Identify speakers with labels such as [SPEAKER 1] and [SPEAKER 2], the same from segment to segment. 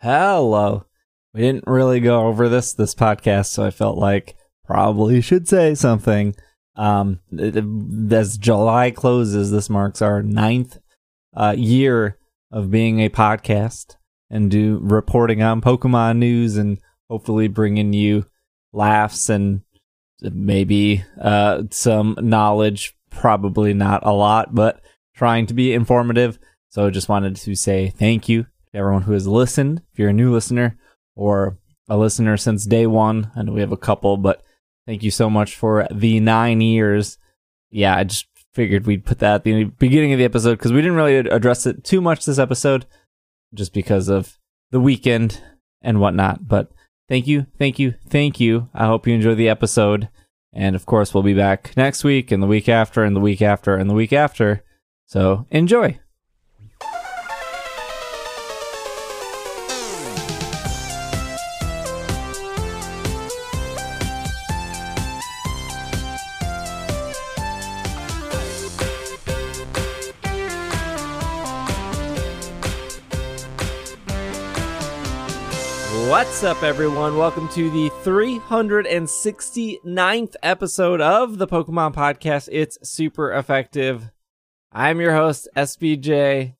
[SPEAKER 1] Hello. We didn't really go over this this podcast, so I felt like probably should say something. Um, as July closes, this marks our ninth uh, year of being a podcast and do reporting on Pokemon news and hopefully bringing you laughs and maybe uh, some knowledge. Probably not a lot, but trying to be informative. So just wanted to say thank you everyone who has listened. If you're a new listener or a listener since day one, I know we have a couple, but thank you so much for the nine years. Yeah, I just figured we'd put that at the beginning of the episode because we didn't really address it too much this episode just because of the weekend and whatnot. But thank you, thank you, thank you. I hope you enjoy the episode. And of course, we'll be back next week and the week after and the week after and the week after. So enjoy. What's up, everyone? Welcome to the 369th episode of the Pokemon Podcast. It's super effective. I'm your host, SBJ,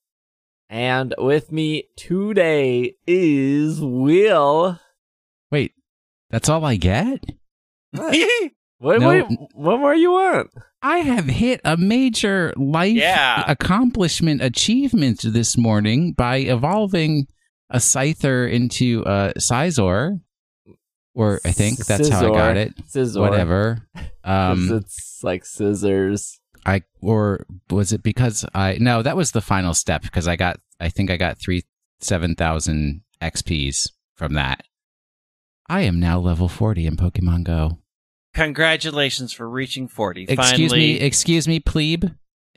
[SPEAKER 1] and with me today is Will.
[SPEAKER 2] Wait, that's all I get?
[SPEAKER 1] What,
[SPEAKER 2] No.
[SPEAKER 1] what, what more you want?
[SPEAKER 2] I have hit a major life
[SPEAKER 3] Yeah.
[SPEAKER 2] accomplishment achievement this morning by evolving a Scyther into a Sizor. Or I think that's how I got it.
[SPEAKER 1] Scizor.
[SPEAKER 2] Whatever. Um,
[SPEAKER 1] it's like scissors.
[SPEAKER 2] I or was it because I no that was the final step because I got I think I got three seven thousand XP's from that. I am now level forty in Pokemon Go.
[SPEAKER 3] Congratulations for reaching 40.
[SPEAKER 2] Excuse
[SPEAKER 3] Finally.
[SPEAKER 2] me, excuse me, plebe.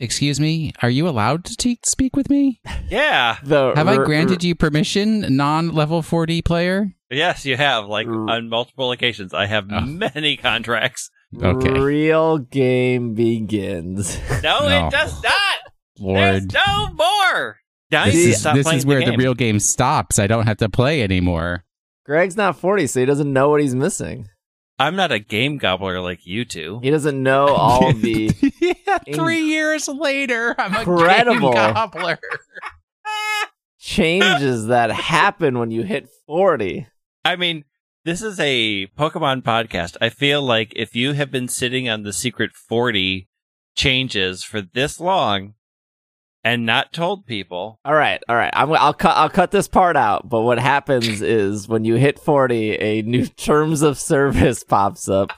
[SPEAKER 2] Excuse me. Are you allowed to te- speak with me?
[SPEAKER 3] Yeah.
[SPEAKER 1] The
[SPEAKER 2] Have I
[SPEAKER 1] r-
[SPEAKER 2] granted you permission, non-level forty player?
[SPEAKER 3] Yes, you have. Like
[SPEAKER 1] R-
[SPEAKER 3] on multiple occasions. I have
[SPEAKER 2] Oh.
[SPEAKER 3] many contracts.
[SPEAKER 2] Okay.
[SPEAKER 1] real game begins.
[SPEAKER 3] No,
[SPEAKER 2] No.
[SPEAKER 3] it does not.
[SPEAKER 2] Lord,
[SPEAKER 3] There's no more. Now
[SPEAKER 2] this
[SPEAKER 3] you can
[SPEAKER 2] is this is where the,
[SPEAKER 3] game.
[SPEAKER 2] real game stops. I don't have to play anymore.
[SPEAKER 1] Greg's not 40, so he doesn't know what he's missing.
[SPEAKER 3] I'm not a game gobbler like you two.
[SPEAKER 1] He doesn't know all the.
[SPEAKER 2] yeah, three years later, I'm a
[SPEAKER 1] Incredible.
[SPEAKER 2] game gobbler.
[SPEAKER 1] changes that happen when you hit 40.
[SPEAKER 3] I mean, this is a Pokemon podcast. I feel like if you have been sitting on the secret 40 changes for this long and not told people,
[SPEAKER 1] All right, all right. I'm, I'll cut. I'll cut this part out. But what happens is when you hit 40, a new terms of service pops up.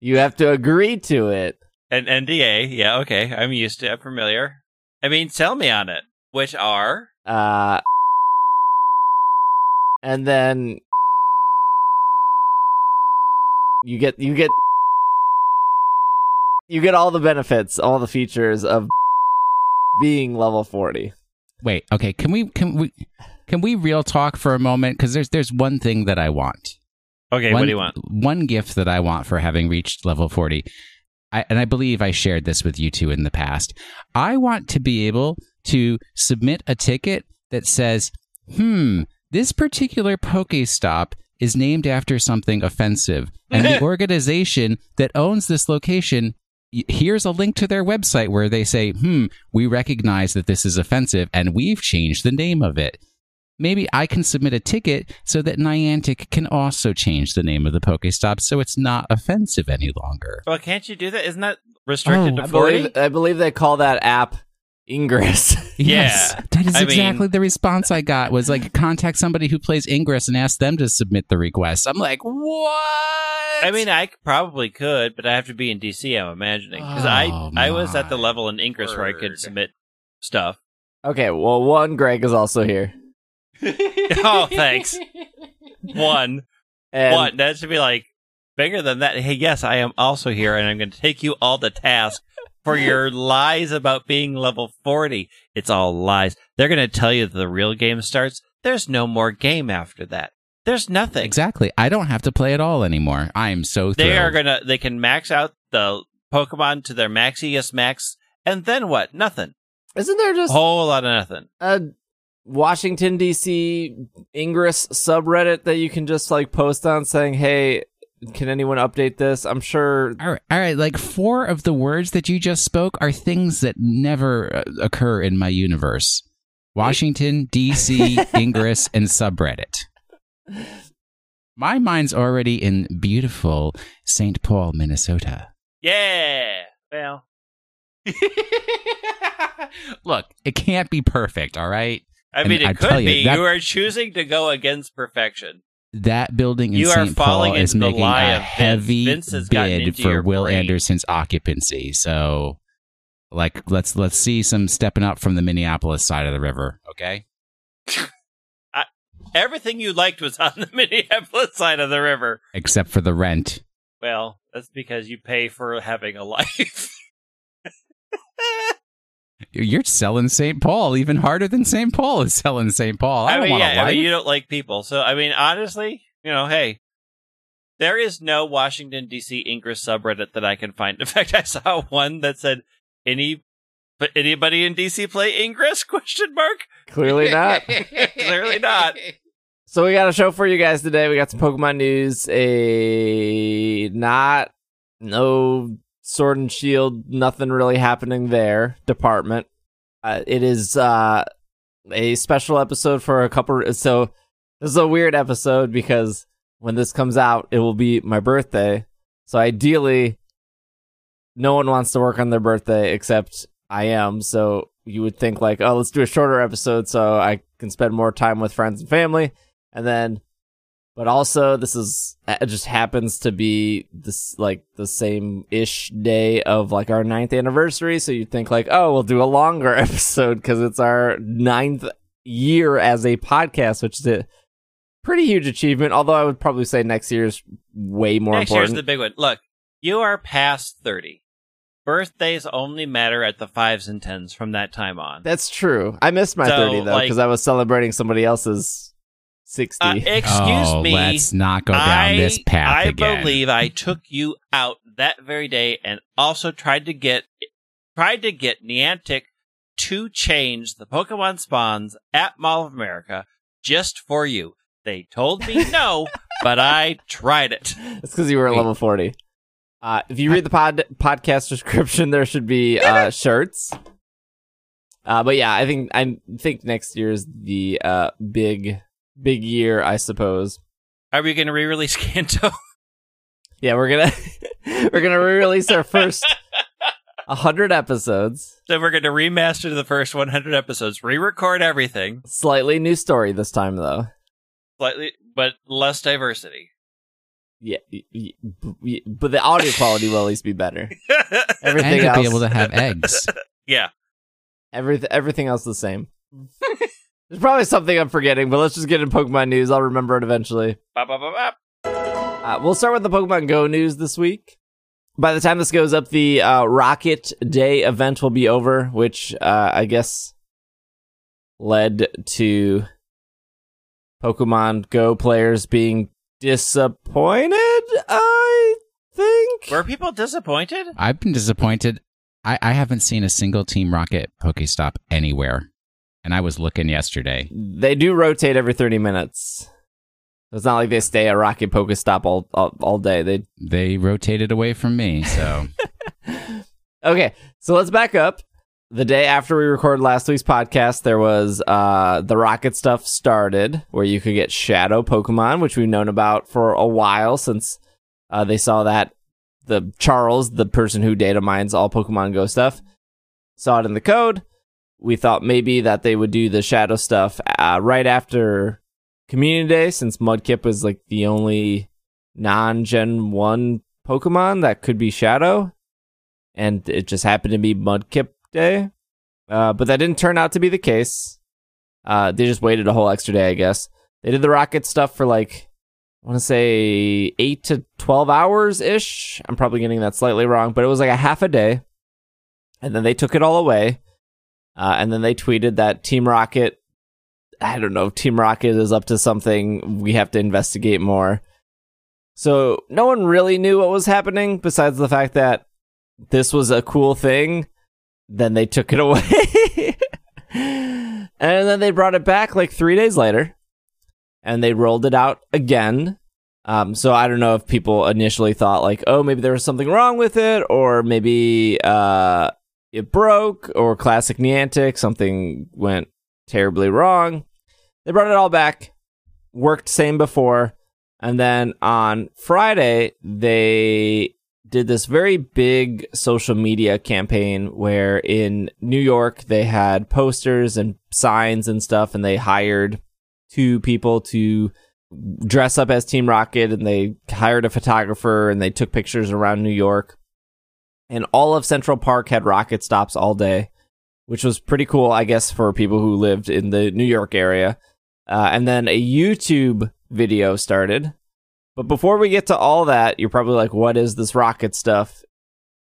[SPEAKER 1] You have to agree to it.
[SPEAKER 3] an NDA, yeah, okay, I'm used to it, I'm familiar. I mean, sell me on it, which are
[SPEAKER 1] Uh, and then you get you get you get all the benefits, all the features of being level 40.
[SPEAKER 2] Wait, okay. Can we can we can we real talk for a moment? Because there's there's one thing that I want.
[SPEAKER 3] okay.
[SPEAKER 2] one,
[SPEAKER 3] what do you want?
[SPEAKER 2] One gift that I want for having reached level 40. I, and I believe I shared this with you two in the past. I want to be able to submit a ticket that says, hmm, this particular Pokestop is named after something offensive. And the organization that owns this location, y- here's a link to their website where they say, hmm, we recognize that this is offensive and we've changed the name of it maybe I can submit a ticket so that Niantic can also change the name of the Pokestop so it's not offensive any longer.
[SPEAKER 3] Well, can't you do that? Isn't that restricted
[SPEAKER 2] Oh.
[SPEAKER 3] To 40?
[SPEAKER 1] believe I believe they call that app Ingress.
[SPEAKER 2] Yes,
[SPEAKER 3] Yeah.
[SPEAKER 2] that is
[SPEAKER 3] I
[SPEAKER 2] exactly
[SPEAKER 3] mean-
[SPEAKER 2] the response I got. Was like contact somebody who plays Ingress and ask them to submit the request. I'm like, what?
[SPEAKER 3] I mean, I probably could, but I have to be in DC, I'm imagining. Because
[SPEAKER 2] Oh,
[SPEAKER 3] I, I was at the level in Ingress where I could submit stuff.
[SPEAKER 1] okay, well, one Greg is also here.
[SPEAKER 3] oh, thanks. One.
[SPEAKER 1] And
[SPEAKER 3] What? That should be like bigger than that. Hey, yes, I am also here, and I'm going to take you all to task for your lies about being level 40. It's all lies. They're going to tell you that the real game starts. There's no more game after that. There's nothing.
[SPEAKER 2] exactly. I don't have to play at all anymore. I am so thrilled.
[SPEAKER 3] They are going to, they can max out the Pokemon to their maxiest max, and then what? Nothing.
[SPEAKER 1] Isn't there just A
[SPEAKER 3] whole lot of nothing.
[SPEAKER 1] a Washington D.C. Ingress subreddit that you can just like post on saying, "Hey, can anyone update this?" I'm sure.
[SPEAKER 2] All right, all right. Like four of the words that you just spoke are things that never uh, occur in my universe: Washington D.C., Ingress, and subreddit. My mind's already in beautiful St. Paul, Minnesota.
[SPEAKER 3] Yeah. Well,
[SPEAKER 2] Look, it can't be perfect, all right?
[SPEAKER 3] I
[SPEAKER 2] And
[SPEAKER 3] mean, it
[SPEAKER 2] I
[SPEAKER 3] could
[SPEAKER 2] tell you,
[SPEAKER 3] be.
[SPEAKER 2] that-
[SPEAKER 3] you are choosing to go against perfection.
[SPEAKER 2] That building in
[SPEAKER 3] You
[SPEAKER 2] St. Paul is making a
[SPEAKER 3] Vince.
[SPEAKER 2] heavy
[SPEAKER 3] Vince has
[SPEAKER 2] bid for Will
[SPEAKER 3] brain.
[SPEAKER 2] Anderson's occupancy. So, like, let's let's see some stepping up from the Minneapolis side of the river. Okay.
[SPEAKER 3] Everything you liked was on the Minneapolis side of the river.
[SPEAKER 2] Except for the rent.
[SPEAKER 3] Well, that's because you pay for having a life.
[SPEAKER 2] You're selling St. Paul even harder than St. Paul is selling St. Paul. I, don't
[SPEAKER 3] mean,
[SPEAKER 2] want
[SPEAKER 3] yeah,
[SPEAKER 2] a
[SPEAKER 3] I mean, you don't like people. So, I mean, honestly, you know, hey, there is no Washington D.C. Ingress subreddit that I can find. In fact, I saw one that said, "Any, but anybody in D.C. play Ingress?" Question mark.
[SPEAKER 1] Clearly not.
[SPEAKER 3] Clearly not.
[SPEAKER 1] So we got a show for you guys today. We got some Pokemon news. A not no Sword and Shield. Nothing really happening there. Department. Uh, it is uh, a special episode for a couple. So this is a weird episode because when this comes out, it will be my birthday. So ideally, no one wants to work on their birthday except I am. So you would think like, oh, let's do a shorter episode so I can spend more time with friends and family. And then, but also this is, it just happens to be this like the same ish day of like our ninth anniversary. So you'd think like, oh, we'll do a longer episode because it's our ninth year as a podcast, which is a pretty huge achievement. Although I would probably say next year's way more
[SPEAKER 3] Next year's the big one. Look, you are past thirty. Birthdays only matter at the fives and tens from that time on.
[SPEAKER 1] That's true. I missed my
[SPEAKER 3] So,
[SPEAKER 1] 30 though
[SPEAKER 3] like-
[SPEAKER 1] because I was celebrating somebody else's 60.
[SPEAKER 3] Uh, excuse
[SPEAKER 2] oh,
[SPEAKER 3] me.
[SPEAKER 2] let's not go down
[SPEAKER 3] I,
[SPEAKER 2] this path
[SPEAKER 3] I
[SPEAKER 2] again.
[SPEAKER 3] believe I took you out that very day and also tried to get tried to get Niantic to change the Pokemon spawns at Mall of America just for you. They told me no, but I tried it.
[SPEAKER 1] It's because you were at level 40. Uh, if you read the pod podcast description, there should be uh, shirts. Uh, but yeah, I think I think next year is the uh, big big year, I suppose.
[SPEAKER 3] Are we going to re-release Kanto?
[SPEAKER 1] Yeah, we're gonna we're gonna re-release our first hundred episodes.
[SPEAKER 3] Then we're going to remaster the first 100 episodes, re-record everything,
[SPEAKER 1] Slightly new story this time, though.
[SPEAKER 3] slightly, but less diversity.
[SPEAKER 1] Yeah, y- y- b- but the audio quality will at least be better. Everything
[SPEAKER 2] and you'll
[SPEAKER 1] else,
[SPEAKER 2] be able to have eggs.
[SPEAKER 3] yeah.
[SPEAKER 1] everything everything else the same. There's probably something I'm forgetting, but let's just get into Pokemon news. I'll remember it eventually.
[SPEAKER 3] Bop, bop, bop, bop.
[SPEAKER 1] Uh, we'll start with the Pokemon Go news this week. By the time this goes up, the uh, Rocket Day event will be over, which uh, I guess led to Pokemon Go players being disappointed. I think.
[SPEAKER 3] Were people disappointed?
[SPEAKER 2] I've been disappointed. I, I haven't seen a single Team Rocket Pokestop anywhere. And I was looking yesterday.
[SPEAKER 1] They do rotate every 30 minutes. It's not like they stay at Rocket Pokestop all, all all day. They
[SPEAKER 2] They rotated away from me, so
[SPEAKER 1] Okay, so let's back up. The day after we recorded last week's podcast, there was uh the rocket stuff started where you could get shadow Pokemon, which we've known about for a while since uh, they saw that the Chrales, the person who data mines all Pokemon Go stuff, saw it in the code. We thought maybe that they would do the shadow stuff uh, right after Community Day, since Mudkip was like the only non-Gen One Pokemon that could be shadow and it just happened to be Mudkip Day. Uh, but that didn't turn out to be the case. Uh, they just waited a whole extra day, I guess. They did the rocket stuff for like, I want to say eight to 12 hours ish. I'm probably getting that slightly wrong, but it was like a half a day. And then they took it all away. Uh, and then they tweeted that Team Rocket, I don't know, Team Rocket is up to something. We have to investigate more. So no one really knew what was happening besides the fact that this was a cool thing. Then they took it away. And then they brought it back like three days later, and they rolled it out again. Um, so I don't know if people initially thought like, oh, maybe there was something wrong with it, or maybe uh, it broke, or classic Niantic, something went terribly wrong. They brought it all back, worked same before, and then on Friday they did this very big social media campaign where in New York they had posters and signs and stuff, and they hired two people to dress up as Team Rocket, and they hired a photographer and they took pictures around New York. And all of Central Park had rocket stops all day, which was pretty cool, I guess, for people who lived in the New York area. Uh, and then a YouTube video started. But before we get to all that, you're probably like, what is this rocket stuff?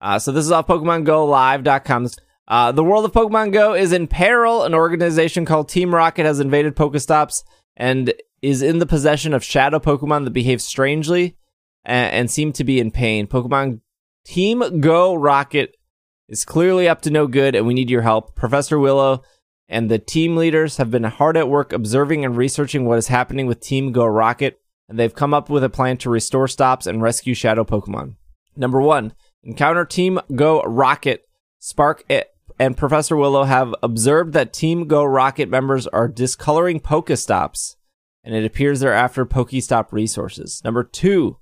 [SPEAKER 1] Uh, so this is off PokemonGoLive.com. Uh, the world of Pokemon Go is in peril. An organization called Team Rocket has invaded Pokestops and is in the possession of shadow Pokemon that behave strangely and, and seem to be in pain. Pokemon Team Go Rocket is clearly up to no good, and we need your help. Professor Willow and the team leaders have been hard at work observing and researching what is happening with Team Go Rocket, and they've come up with a plan to restore stops and rescue shadow Pokemon. Number one, encounter Team Go Rocket. Spark and Professor Willow have observed that Team Go Rocket members are discoloring Pokestops, and it appears they're after Pokestop resources. Number two,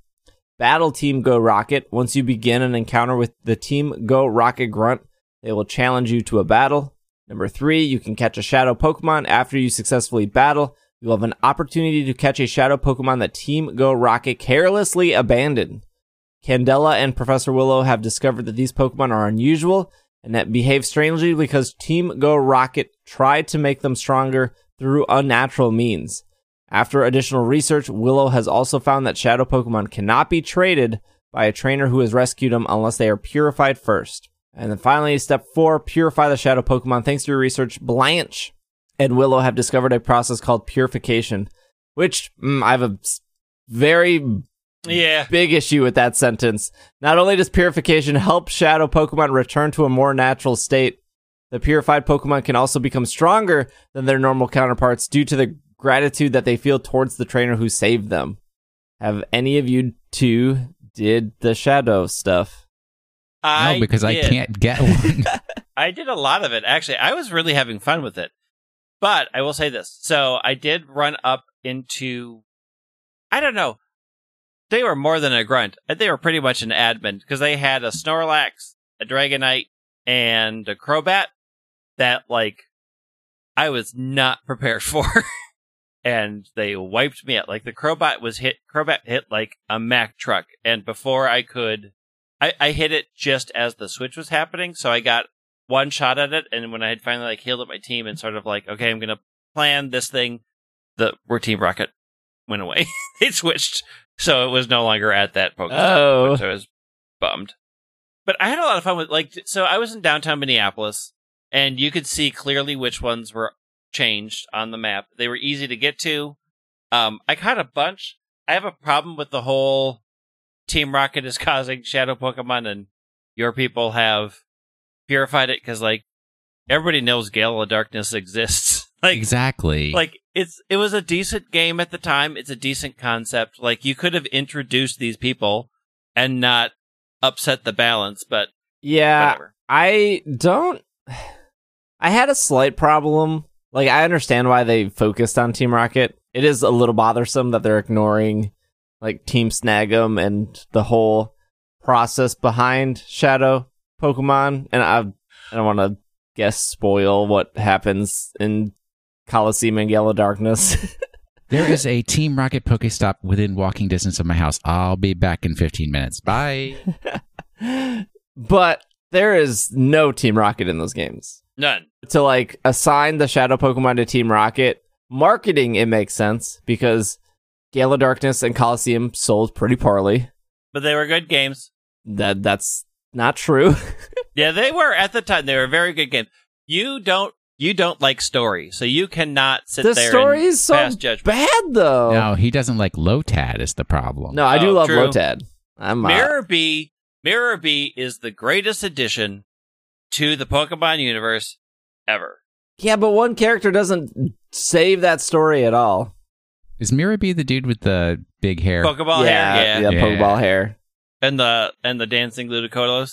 [SPEAKER 1] battle Team Go Rocket. Once you begin an encounter with the Team Go Rocket Grunt, they will challenge you to a battle. Number three, you can catch a shadow Pokemon after you successfully battle. You'll have an opportunity to catch a shadow Pokemon that Team Go Rocket carelessly abandoned. Candela and Professor Willow have discovered that these Pokemon are unusual and that behave strangely because Team Go Rocket tried to make them stronger through unnatural means. After additional research, Willow has also found that shadow Pokemon cannot be traded by a trainer who has rescued them unless they are purified first. And then finally, step four, purify the shadow Pokemon. Thanks to your research, Blanche and Willow have discovered a process called purification, which mm, I have a very
[SPEAKER 3] yeah.
[SPEAKER 1] big issue with that sentence. Not only does purification help shadow Pokemon return to a more natural state, the purified Pokemon can also become stronger than their normal counterparts due to the gratitude that they feel towards the trainer who saved them. Have any of you two did the shadow stuff?
[SPEAKER 3] I
[SPEAKER 2] no, because I can't get one.
[SPEAKER 3] I did a lot of it actually. I was really having fun with it. But I will say this. So I did run up into I don't know. They were more than a grunt. They were pretty much an admin because they had a Snorlax, a Dragonite, and a Crobat that like I was not prepared for. And they wiped me out. Like the Crobat was hit Crobat hit like a Mack truck. And before I could I, I hit it just as the switch was happening, so I got one shot at it, and when I had finally like healed up my team and sort of like, okay, I'm gonna plan this thing, the we're Team Rocket went away. they switched, so it was no longer at that Pokemon.
[SPEAKER 1] Oh.
[SPEAKER 3] so I was bummed. But I had a lot of fun with like, so I was in downtown Minneapolis, and you could see clearly which ones were changed on the map. They were easy to get to. Um, I caught a bunch. I have a problem with the whole Team Rocket is causing shadow Pokemon, and your people have purified it because like everybody knows Gale of Darkness exists. like
[SPEAKER 2] exactly.
[SPEAKER 3] like it's it was a decent game at the time. It's a decent concept. Like you could have introduced these people and not upset the balance, but
[SPEAKER 1] Yeah,
[SPEAKER 3] whatever.
[SPEAKER 1] I don't. I had a slight problem. Like, I understand why they focused on Team Rocket. It is a little bothersome that they're ignoring, like, Team Snag'em and the whole process behind Shadow Pokemon. And I, I don't want to guess spoil what happens in Colosseum and Gale of Darkness.
[SPEAKER 2] there is a Team Rocket Pokestop within walking distance of my house. I'll be back in 15 minutes. Bye.
[SPEAKER 1] but there is no Team Rocket in those games.
[SPEAKER 3] None.
[SPEAKER 1] to like assign the shadow Pokemon to Team Rocket, marketing it makes sense because Gale of Darkness and Colosseum sold pretty poorly.
[SPEAKER 3] But they were good games.
[SPEAKER 1] That that's not true.
[SPEAKER 3] Yeah, they were at the time. They were very good games. You don't you don't like story, so you cannot sit
[SPEAKER 1] the
[SPEAKER 3] there
[SPEAKER 1] story is so
[SPEAKER 3] judgment.
[SPEAKER 1] bad though.
[SPEAKER 2] No, he doesn't like Lotad is the problem.
[SPEAKER 1] No, I do
[SPEAKER 3] Oh,
[SPEAKER 1] love
[SPEAKER 3] true.
[SPEAKER 1] Lotad. I'm uh,
[SPEAKER 3] Miror B, Miror B is the greatest addition to the Pokemon universe ever.
[SPEAKER 1] Yeah, but one character doesn't save that story at all.
[SPEAKER 2] Is Miror B the dude with the big hair?
[SPEAKER 3] Pokeball
[SPEAKER 1] yeah,
[SPEAKER 3] hair, yeah.
[SPEAKER 1] yeah,
[SPEAKER 2] Yeah.
[SPEAKER 1] Pokeball hair.
[SPEAKER 3] And the and the dancing Ludicolo.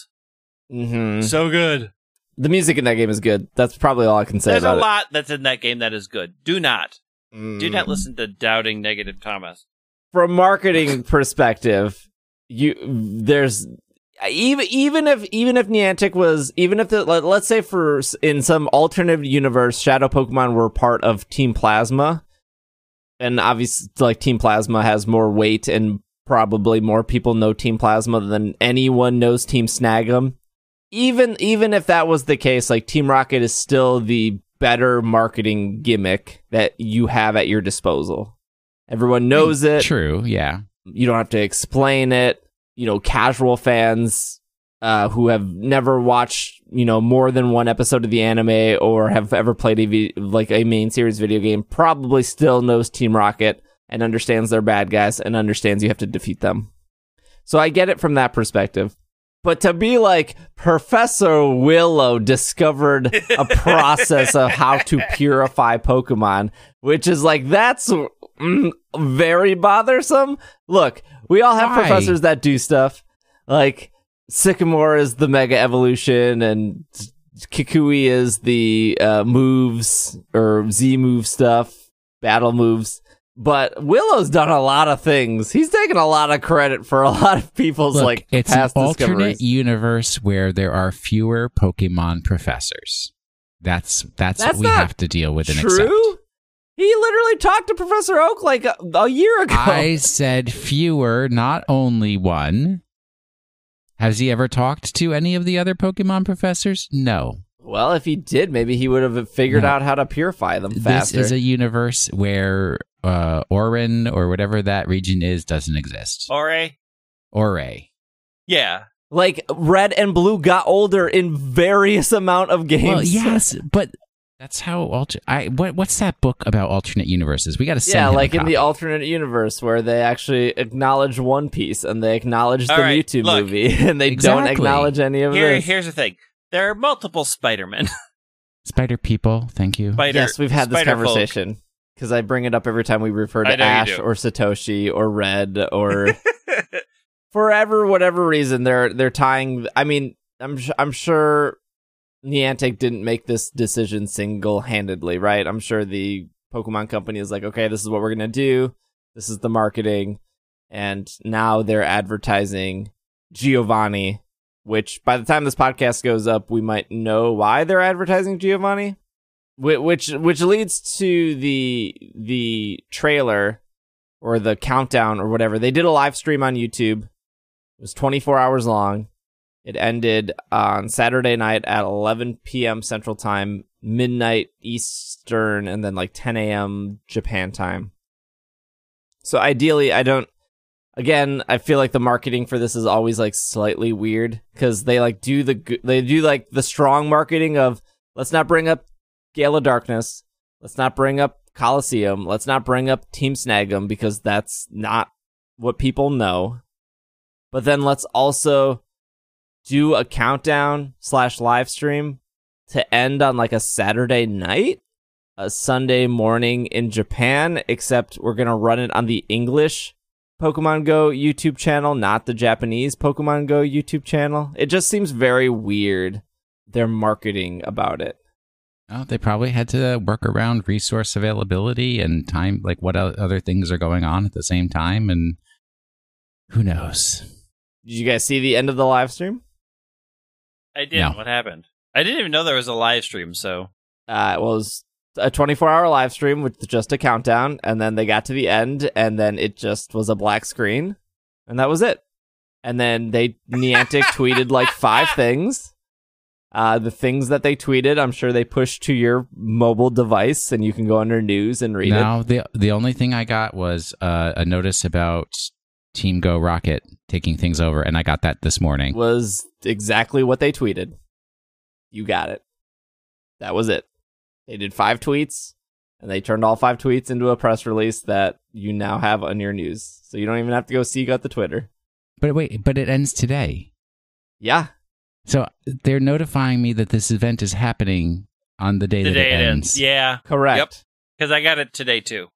[SPEAKER 1] hmm
[SPEAKER 3] So good.
[SPEAKER 1] The music in that game is good. That's probably all I can say
[SPEAKER 3] There's a
[SPEAKER 1] about
[SPEAKER 3] lot that's in that game that is good. Do not.
[SPEAKER 1] Mm.
[SPEAKER 3] Do not listen to doubting negative Thomas.
[SPEAKER 1] From marketing perspective, you there's even even if even if Niantic was even if the let, let's say for in some alternative universe, Shadow Pokemon were part of Team Plasma, and obviously like Team Plasma has more weight and probably more people know Team Plasma than anyone knows Team Snag'em. Even even if that was the case, like Team Rocket is still the better marketing gimmick that you have at your disposal. Everyone knows it
[SPEAKER 2] True, yeah.
[SPEAKER 1] you don't have to explain it. You know, casual fans uh, who have never watched, you know, more than one episode of the anime or have ever played a vi- like a main series video game probably still knows Team Rocket and understands they're bad guys and understands you have to defeat them. So I get it from that perspective. But to be like Professor Willow discovered a process of how to purify Pokemon, which is like that's mm, very bothersome. Look, we all have
[SPEAKER 2] Why?
[SPEAKER 1] professors that do stuff. Like Sycamore is the Mega Evolution, and Kukui is the uh, moves or Z move stuff, battle moves. But Willow's done a lot of things. He's taken a lot of credit for a lot of people's
[SPEAKER 2] Look,
[SPEAKER 1] like
[SPEAKER 2] it's
[SPEAKER 1] past
[SPEAKER 2] an alternate universe where there are fewer Pokemon professors. That's that's,
[SPEAKER 1] That's
[SPEAKER 2] what we have to deal with and accept.
[SPEAKER 1] True. He literally talked to Professor Oak like a, a year ago.
[SPEAKER 2] I said fewer, not only one. Has he ever talked to any of the other Pokemon professors? No.
[SPEAKER 1] well, if he did, maybe he would have figured
[SPEAKER 2] No.
[SPEAKER 1] out how to purify them faster.
[SPEAKER 2] This is a universe where uh, Orin or whatever that region is doesn't exist.
[SPEAKER 3] Orre?
[SPEAKER 2] Orre.
[SPEAKER 3] Yeah.
[SPEAKER 1] like red and blue got older in various amount of games.
[SPEAKER 2] Well, yes, but that's how alter. I what what's that book about alternate universes? We got to send
[SPEAKER 1] Yeah, like in the alternate universe where they actually acknowledge One Piece and they acknowledge the
[SPEAKER 3] All right,
[SPEAKER 1] Mewtwo
[SPEAKER 3] look.
[SPEAKER 1] movie and they don't acknowledge any of
[SPEAKER 3] Here,
[SPEAKER 1] this.
[SPEAKER 3] here's the thing. There are multiple Spider-Men.
[SPEAKER 2] Spider people. Thank you.
[SPEAKER 3] Spider,
[SPEAKER 1] yes, we've had this conversation because I bring it up every time we refer to Ash or Satoshi or Red or forever whatever reason they're they're tying. I mean, I'm I'm sure Niantic didn't make this decision single handedly, right? I'm sure the Pokemon company is like, okay, this is what we're gonna do. This is the marketing, and now they're advertising Giovanni. Which by the time this podcast goes up, we might know why they're advertising Giovanni. Which which leads to the the trailer or the countdown or whatever. They did a live stream on YouTube. It was 24 hours long. It ended on Saturday night at 11 p.m. Central Time, midnight Eastern, and then like 10 a.m. Japan time. So ideally, I don't. Again, I feel like the marketing for this is always like slightly weird because they like do the they do like the strong marketing of let's not bring up Gale of Darkness, let's not bring up Colosseum, let's not bring up Team Snag'em because that's not what people know. But then let's also do a countdown slash live stream to end on like a Saturday night, a Sunday morning in Japan, except we're going to run it on the English Pokemon Go YouTube channel, not the Japanese Pokemon Go YouTube channel. It just seems very weird, their marketing about it.
[SPEAKER 2] Oh, they probably had to work around resource availability and time, like what other things are going on at the same time, and who knows?
[SPEAKER 1] Did you guys see the end of the live stream?
[SPEAKER 3] I did.
[SPEAKER 2] No.
[SPEAKER 3] What happened? I didn't even know there was a live stream. So
[SPEAKER 1] Uh, it was a 24 hour live stream with just a countdown, and then they got to the end, and then it just was a black screen, and that was it. And then they Niantic tweeted like five things. Uh, the things that they tweeted, I'm sure they pushed to your mobile device, and you can go under news and read it.
[SPEAKER 2] Now, the the only thing I got was uh, a notice about Team Go Rocket taking things over, and I got that this morning.
[SPEAKER 1] Was exactly what they tweeted. You got it. That was it. They did five tweets, and they turned all five tweets into a press release that you now have on your news. So you don't even have to go seek out the Twitter.
[SPEAKER 2] But wait, but it ends today.
[SPEAKER 1] Yeah,
[SPEAKER 2] So they're notifying me that this event is happening on the day
[SPEAKER 3] the
[SPEAKER 2] that
[SPEAKER 3] day
[SPEAKER 2] it
[SPEAKER 3] it
[SPEAKER 2] ends.
[SPEAKER 3] ends. Yeah,
[SPEAKER 1] Correct.
[SPEAKER 3] Yep. because I got it today too.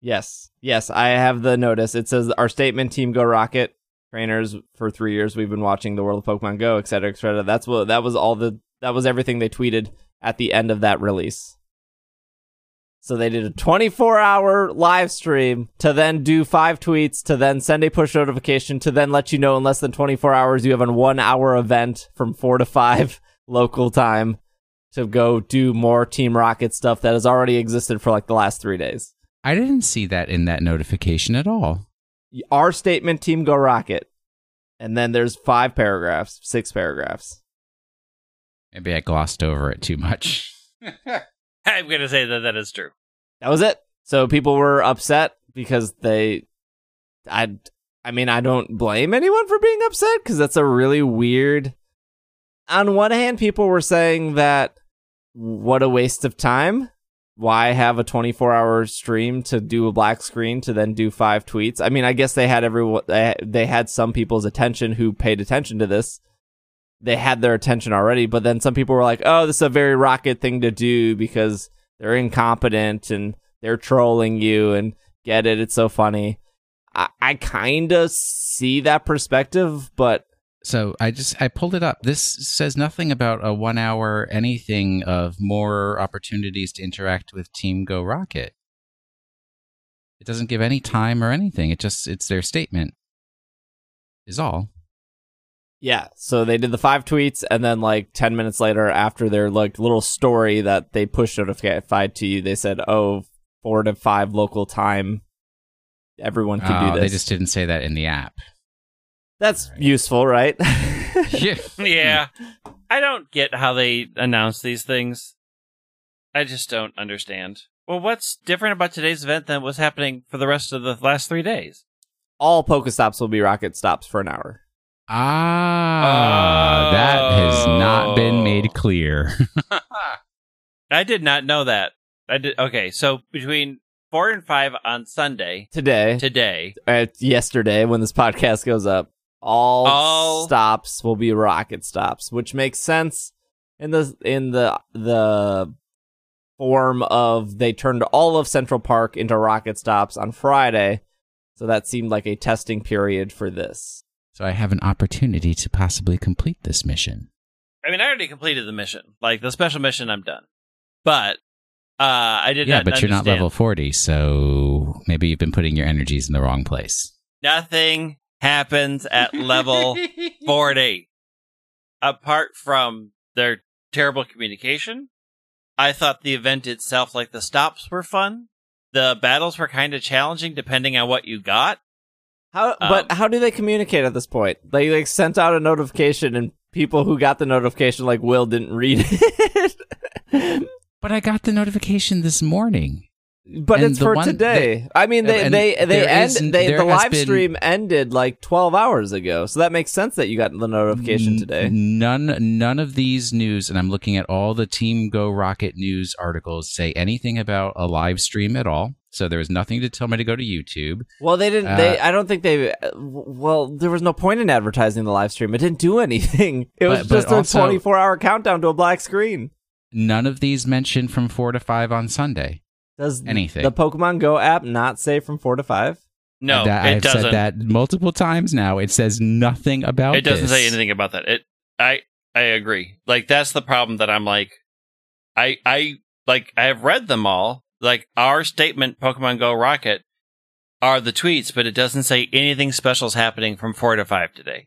[SPEAKER 1] Yes. Yes, I have the notice. It says our statement team go rocket trainers for 3 years we've been watching the world of Pokemon Go, et cetera, et cetera. That's what that was all the that was everything they tweeted at the end of that release. So they did a 24-hour live stream to then do 5 tweets to then send a push notification to then let you know in less than 24 hours you have a 1-hour event from 4 to 5 local time to go do more Team Rocket stuff that has already existed for like the last 3 days.
[SPEAKER 2] I didn't see that in that notification at all.
[SPEAKER 1] our statement team go rocket and then there's five paragraphs six paragraphs
[SPEAKER 2] Maybe I glossed over it too much.
[SPEAKER 3] I'm gonna say that that is true.
[SPEAKER 1] that was it so people were upset because they i i mean i don't blame anyone for being upset because that's a really weird on one hand people were saying that what a waste of time why have a 24 hour stream to do a black screen to then do five tweets? I mean i guess they had everyone they they had some people's attention who paid attention to this. They had their attention already but then some people were like oh this is a very rocket thing to do because they're incompetent and they're trolling you and get it it's so funny. I, I kind of see that perspective but
[SPEAKER 2] So I just I pulled it up. This says nothing about a one hour anything of more opportunities to interact with Team Go Rocket. It doesn't give any time or anything. It just it's their statement. Is all.
[SPEAKER 1] Yeah, so they did the five tweets, and then like ten minutes later, after their like little story that they pushed notified to you, they said, "Oh, four to five local time, everyone can
[SPEAKER 2] Oh,
[SPEAKER 1] do this."
[SPEAKER 2] They just didn't say that in the app.
[SPEAKER 1] That's useful, right?
[SPEAKER 2] yeah.
[SPEAKER 3] Yeah, I don't get how they announce these things. I just don't understand. Well, what's different about today's event than what's happening for the rest of the last three days?
[SPEAKER 1] All Pokestops will be rocket stops for an hour.
[SPEAKER 2] Ah, that has not been
[SPEAKER 3] Oh.
[SPEAKER 2] made clear.
[SPEAKER 3] I did not know that. I did. Okay, so between four and five on Sunday
[SPEAKER 1] Today,
[SPEAKER 3] today,
[SPEAKER 1] uh, yesterday, when this podcast goes up, all,
[SPEAKER 3] All-
[SPEAKER 1] stops will be rocket stops, which makes sense in the in the the form of they turned all of Central Park into rocket stops on Friday, so that seemed like a testing period for this.
[SPEAKER 2] so I have an opportunity to possibly complete this mission.
[SPEAKER 3] I mean, I already completed the mission. Like the special mission, I'm done. But uh, I did
[SPEAKER 2] yeah,
[SPEAKER 3] not.
[SPEAKER 2] but you're not level 40, so maybe you've been putting your energies in the wrong place.
[SPEAKER 3] Nothing happens at level 40. Apart from their terrible communication, I thought the event itself, like the stops, were fun. The battles were kind of challenging depending on what you got.
[SPEAKER 1] How but
[SPEAKER 3] Um,
[SPEAKER 1] how do they communicate at this point? They like sent out a notification and people who got the notification like Will didn't read it.
[SPEAKER 2] But I got the notification this morning.
[SPEAKER 1] But
[SPEAKER 2] And
[SPEAKER 1] it's for
[SPEAKER 2] one
[SPEAKER 1] today. I mean, they they they end
[SPEAKER 2] is-
[SPEAKER 1] they the live
[SPEAKER 2] been-
[SPEAKER 1] stream ended like twelve hours ago, so that makes sense that you got the notification today.
[SPEAKER 2] None none of these news, and I'm looking at all the Team Go Rocket news articles, say anything about a live stream at all. So there was nothing to tell me to go to YouTube.
[SPEAKER 1] Well, they didn't. they
[SPEAKER 2] Uh,
[SPEAKER 1] I don't think they. Well, there was no point in advertising the live stream. It didn't do anything. It was
[SPEAKER 2] But- but
[SPEAKER 1] just a
[SPEAKER 2] also-
[SPEAKER 1] twenty four hour countdown to a black screen.
[SPEAKER 2] None of these mentioned from four to five on Sunday.
[SPEAKER 1] Does
[SPEAKER 2] Anything.
[SPEAKER 1] the Pokemon Go app not say from four to five?
[SPEAKER 3] No,
[SPEAKER 2] That-
[SPEAKER 3] it
[SPEAKER 2] I've
[SPEAKER 3] doesn't.
[SPEAKER 2] said that multiple times now. It says nothing about.
[SPEAKER 3] it doesn't
[SPEAKER 2] this.
[SPEAKER 3] say anything about that. It I I agree. Like that's the problem that I'm like I I like I have read them all. Like our statement Pokemon Go Rocket are the tweets, but it doesn't say anything special is happening from 4 to 5 today.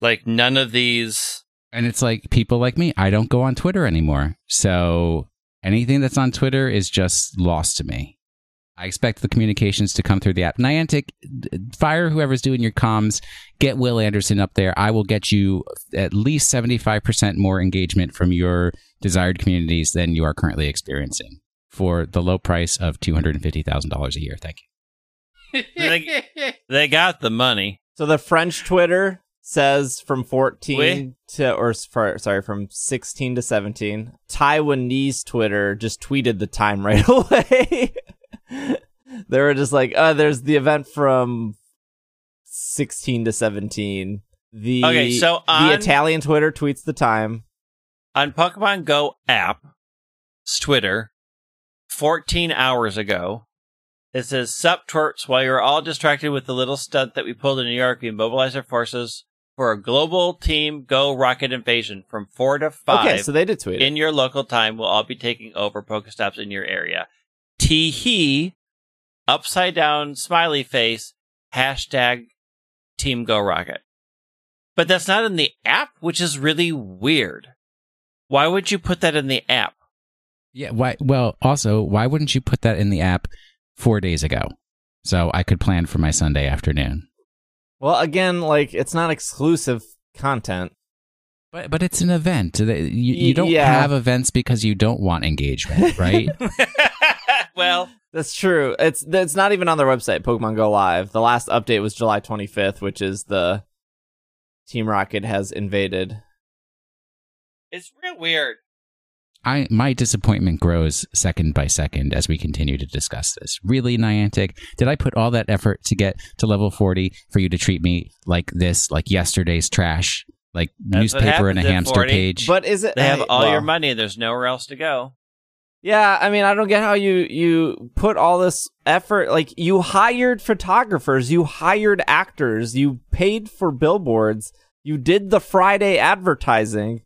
[SPEAKER 3] Like none of these
[SPEAKER 2] And it's like people like me. I don't go on Twitter anymore. So anything that's on Twitter is just lost to me. I expect the communications to come through the app. Niantic, fire whoever's doing your comms. Get Will Anderson up there. I will get you at least 75% more engagement from your desired communities than you are currently experiencing for the low price of $250,000 a year. Thank you.
[SPEAKER 3] they, they got the money.
[SPEAKER 1] So the French Twitter says from 14
[SPEAKER 3] Oui.
[SPEAKER 1] to, or for, sorry, from 16 to 17. Taiwanese Twitter just tweeted the time right away. they were just like, uh, there's the event from 16 to 17. The,
[SPEAKER 3] Okay, so
[SPEAKER 1] the Italian Twitter tweets the time.
[SPEAKER 3] On Pokemon Go app, Twitter 14 hours ago. It says, Sup twerps, while you're all distracted with the little stunt that we pulled in New York, we mobilized our forces for a global team go rocket invasion from 4 to 5
[SPEAKER 1] Okay, so they did tweet it.
[SPEAKER 3] in your local time. We'll all be taking over Pokestops in your area. Tee hee, upside down smiley face, hashtag Team Go Rocket. But that's not in the app, which is really weird. Why would you put that in the app?
[SPEAKER 2] Yeah. Why? Well, also, why wouldn't you put that in the app four days ago, so I could plan for my Sunday afternoon?
[SPEAKER 1] Well, again, like it's not exclusive content.
[SPEAKER 2] But but it's an event. You, you don't
[SPEAKER 1] Yeah.
[SPEAKER 2] have events because you don't want engagement, right?
[SPEAKER 3] well,
[SPEAKER 1] That's true. It's it's not even on their website, Pokemon Go Live. The last update was July 25th, which is the Team Rocket has invaded.
[SPEAKER 3] it's real weird.
[SPEAKER 2] I my disappointment grows second by second as we continue to discuss this. Really, Niantic, did I put all that effort to get to level forty for you to treat me like this, like yesterday's trash, like
[SPEAKER 3] That's
[SPEAKER 2] newspaper and a hamster
[SPEAKER 3] 40.
[SPEAKER 2] page?
[SPEAKER 1] But is it
[SPEAKER 3] They have
[SPEAKER 1] hey,
[SPEAKER 3] all
[SPEAKER 1] well,
[SPEAKER 3] your money there's nowhere else to go.
[SPEAKER 1] Yeah, I mean, I don't get how you you put all this effort like you hired photographers, you hired actors, you paid for billboards, you did the Friday advertising.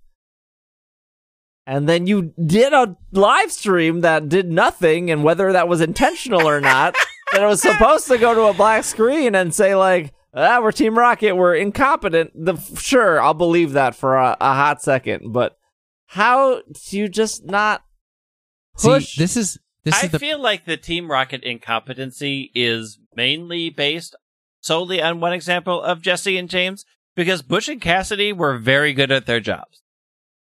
[SPEAKER 1] And then you did a live stream that did nothing and whether that was intentional or not, that it was supposed to go to a black screen and say like, "Ah, we're Team Rocket, we're incompetent." The sure, I'll believe that for a, a hot second, but how do you just not push
[SPEAKER 2] See, this is this
[SPEAKER 3] I
[SPEAKER 2] is the
[SPEAKER 3] feel like the Team Rocket incompetency is mainly based solely on one example of Jesse and James because Butch and Cassidy were very good at their jobs.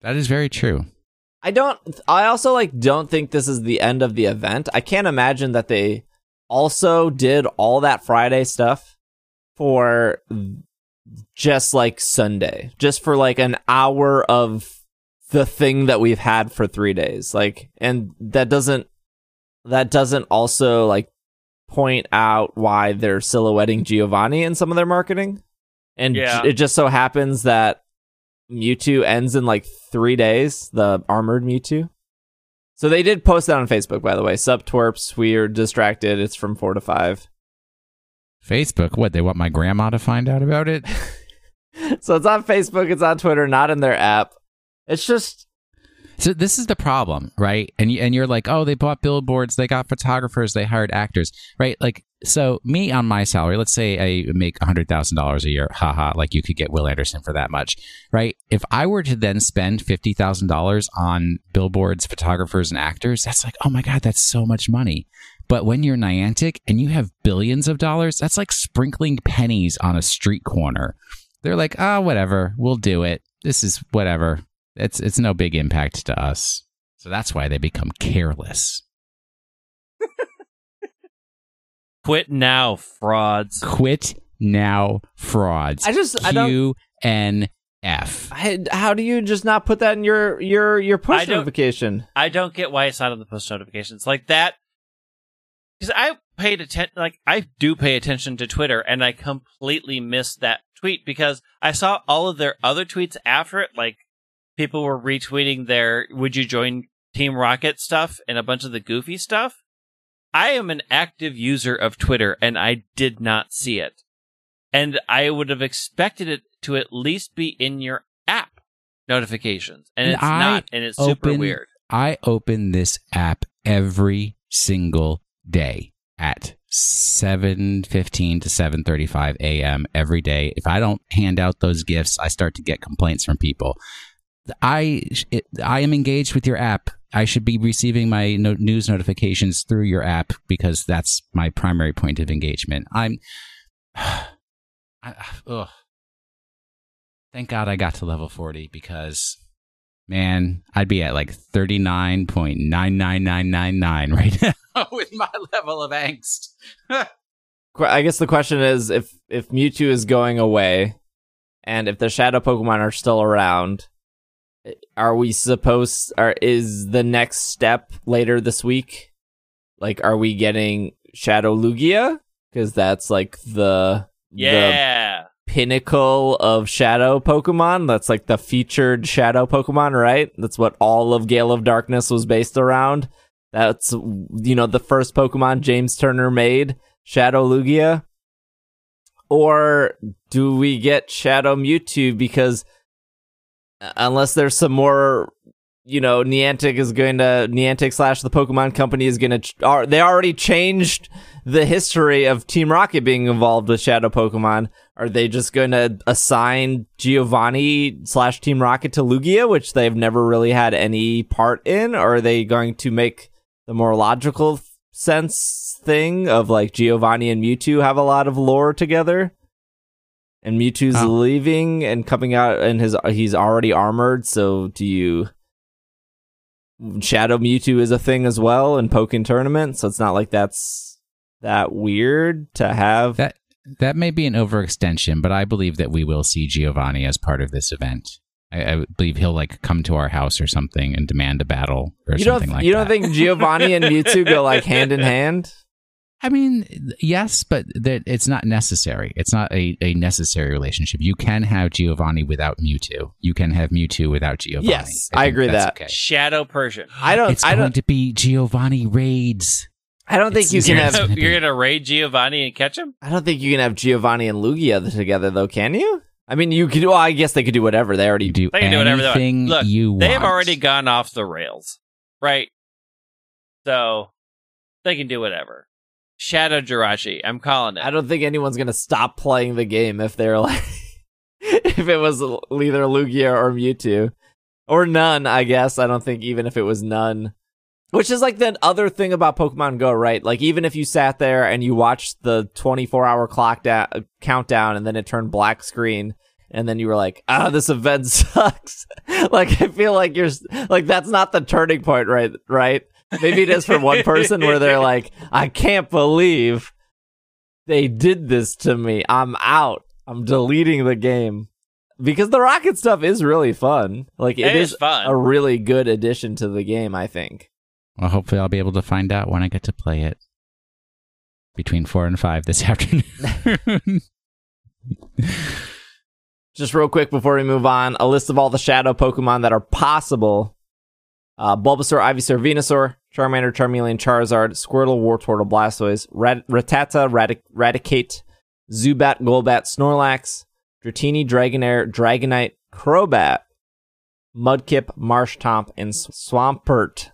[SPEAKER 2] that is very true.
[SPEAKER 1] I don't I also like don't think this is the end of the event. I can't imagine that they also did all that Friday stuff for just like Sunday. Just for like an hour of the thing that we've had for 3 days. Like and that doesn't that doesn't also like point out why they're silhouetting Giovanni in some of their marketing. And
[SPEAKER 3] Yeah.
[SPEAKER 1] it just so happens that Mewtwo ends in like three days, the armored Mewtwo. So they did post that on Facebook, by the way. Sup twerps, we're distracted. It's from four to five.
[SPEAKER 2] Facebook, what they want my grandma to find out about it?
[SPEAKER 1] So it's on Facebook, it's on Twitter, not in their app. It's just
[SPEAKER 2] So this is the problem, right? And you, and you're like, oh, they bought billboards, they got photographers, they hired actors, right? Like, so me on my salary, let's say I make hundred thousand dollars a year, haha, like you could get Will Anderson for that much, right? If I were to then spend fifty thousand dollars on billboards, photographers, and actors, that's like, oh my god, that's so much money. But when you're Niantic and you have billions of dollars, that's like sprinkling pennies on a street corner. They're like, ah, whatever, we'll do it. This is whatever. It's it's no big impact to us. So that's why they become careless.
[SPEAKER 3] Quit now, frauds.
[SPEAKER 2] Quit now, frauds.
[SPEAKER 1] I just I don't
[SPEAKER 2] Q N F.
[SPEAKER 1] I, how do you just not put that in your your your
[SPEAKER 3] I
[SPEAKER 1] push
[SPEAKER 3] don't-
[SPEAKER 1] notification?
[SPEAKER 3] I don't get why it's not on the post notifications like that. Because I paid attention, like I do pay attention to Twitter, and I completely missed that tweet because I saw all of their other tweets after it. Like people were retweeting their "Would you join Team Rocket" stuff and a bunch of the goofy stuff. I am an active user of Twitter, and I did not see it. And I would have expected it to at least be in your app notifications, and,
[SPEAKER 2] And
[SPEAKER 3] it's
[SPEAKER 2] I
[SPEAKER 3] not, and it's super weird.
[SPEAKER 2] I open this app every single day at 7:15 to 7:35 a.m. every day. If I don't hand out those gifts, I start to get complaints from people. I I am engaged with your app. I should be receiving my no, news notifications through your app because that's my primary point of engagement. I'm I, ugh. Thank God I got to level 40 because man, I'd be at like 39.99999 right now with my level of angst.
[SPEAKER 1] I guess the question is if if Mewtwo is going away, and if the Shadow Pokemon are still around, are we supposed? Are is the next step later this week? Like, are we getting Shadow Lugia? Because that's like the
[SPEAKER 3] Yeah.
[SPEAKER 1] the pinnacle of shadow Pokemon. That's like the featured shadow Pokemon, right? That's what all of Gale of Darkness was based around. That's you know the first Pokemon James Turner made, Shadow Lugia. Or do we get Shadow Mewtwo because unless there's some more you know, Niantic is going to Niantic slash the Pokemon Company is going to. Are, they already changed the history of Team Rocket being involved with Shadow Pokemon. Are they just going to assign Giovanni slash Team Rocket to Lugia, which they've never really had any part in? Or are they going to make the more logical sense thing of like Giovanni and Mewtwo have a lot of lore together? And Mewtwo's
[SPEAKER 2] Oh.
[SPEAKER 1] leaving and coming out, and his he's already armored. So do you? Shadow Mewtwo is a thing as well in Pokken tournament, so it's not like that's that weird to have.
[SPEAKER 2] That that may be an overextension, but I believe that we will see Giovanni as part of this event. I, I believe he'll like come to our house or something and demand a battle or
[SPEAKER 1] you
[SPEAKER 2] something like that.
[SPEAKER 1] you don't think Giovanni and Mewtwo go like hand in hand?
[SPEAKER 2] I mean, yes, but that it's not necessary. It's not a, a necessary relationship. You can have Giovanni without Mewtwo. You can have Mewtwo without Giovanni.
[SPEAKER 1] Yes, I
[SPEAKER 2] think
[SPEAKER 1] agree
[SPEAKER 2] that's
[SPEAKER 1] that.
[SPEAKER 2] Okay.
[SPEAKER 3] Shadow Persian.
[SPEAKER 1] I don't.
[SPEAKER 2] It's
[SPEAKER 1] I
[SPEAKER 2] going
[SPEAKER 1] don't.
[SPEAKER 2] to be Giovanni raids.
[SPEAKER 1] I don't think
[SPEAKER 2] it's-
[SPEAKER 1] you can
[SPEAKER 2] it's-
[SPEAKER 1] have.
[SPEAKER 3] So
[SPEAKER 2] gonna be-
[SPEAKER 3] you're gonna raid Giovanni and catch him?
[SPEAKER 1] I don't think you can have Giovanni and Lugia together, though. Can you? I mean, you could. Well, I guess they could do whatever. They already
[SPEAKER 2] do
[SPEAKER 3] They can do whatever they want. Look,
[SPEAKER 2] you.
[SPEAKER 3] They've already gone off the rails, right? So they can do whatever. Shadow Jirachi, I'm calling it.
[SPEAKER 1] I don't think anyone's gonna stop playing the game if they're like, if it was either Lugia or Mewtwo, or none. I guess I don't think even if it was none, which is like the other thing about Pokemon Go, right? Like even if you sat there and you watched the 24 hour clock da- countdown and then it turned black screen. And then you were like, "Ah, this event sucks." like I feel like you're like that's not the turning point, right? Right? Maybe it is for one person where they're like, "I can't believe they did this to me. I'm out. I'm deleting the game. Because the rocket stuff is really fun. Like
[SPEAKER 3] It
[SPEAKER 1] it
[SPEAKER 3] is
[SPEAKER 1] is
[SPEAKER 3] fun.
[SPEAKER 1] a really good addition to the game, I think.
[SPEAKER 2] Well, hopefully, I'll be able to find out when I get to play it between four and five this afternoon.
[SPEAKER 1] Just real quick before we move on, a list of all the shadow Pokemon that are possible. Uh, Bulbasaur, Ivysaur, Venusaur, Charmander, Charmeleon, Charizard, Squirtle, Wartortle, Blastoise, Rat- Rattata, Raticate, Zubat, Golbat, Snorlax, Dratini, Dragonair, Dragonite, Crobat, Mudkip, Marshtomp, and Swampert.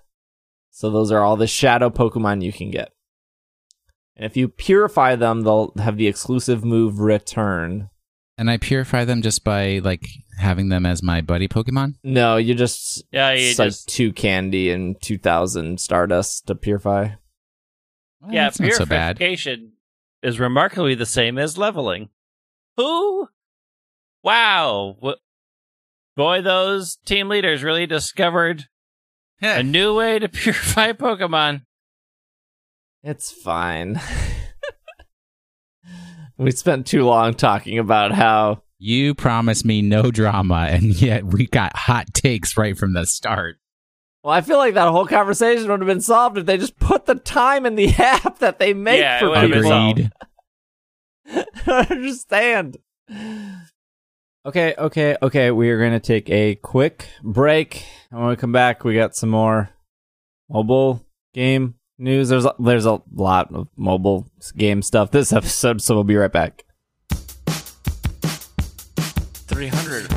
[SPEAKER 1] So those are all the shadow Pokemon you can get. And if you purify them, they'll have the exclusive move Return.
[SPEAKER 2] and I purify them just by like having them as my buddy Pokemon.
[SPEAKER 1] No, you just
[SPEAKER 3] yeah, you
[SPEAKER 1] it's like
[SPEAKER 3] just
[SPEAKER 1] two candy and two thousand Stardust to purify.
[SPEAKER 2] Well,
[SPEAKER 3] yeah.
[SPEAKER 2] that's not so bad.
[SPEAKER 3] Purification is remarkably the same as leveling. Who? Wow. Wh- Boy, those team leaders really discovered a new way to purify Pokemon.
[SPEAKER 1] It's fine. we spent too long talking about how
[SPEAKER 2] You promised me no drama, and yet we got hot takes right from the start.
[SPEAKER 1] well, I feel like that whole conversation would have been solved if they just put the time in the app that they make
[SPEAKER 3] Yeah,
[SPEAKER 1] for
[SPEAKER 3] would have
[SPEAKER 1] people.
[SPEAKER 2] Agreed.
[SPEAKER 1] I don't understand. Okay, okay, okay. We are going to take a quick break. And when we come back, we got some more mobile game news. There's a, there's a lot of mobile game stuff this episode, so we'll be right back.
[SPEAKER 4] 300. 300.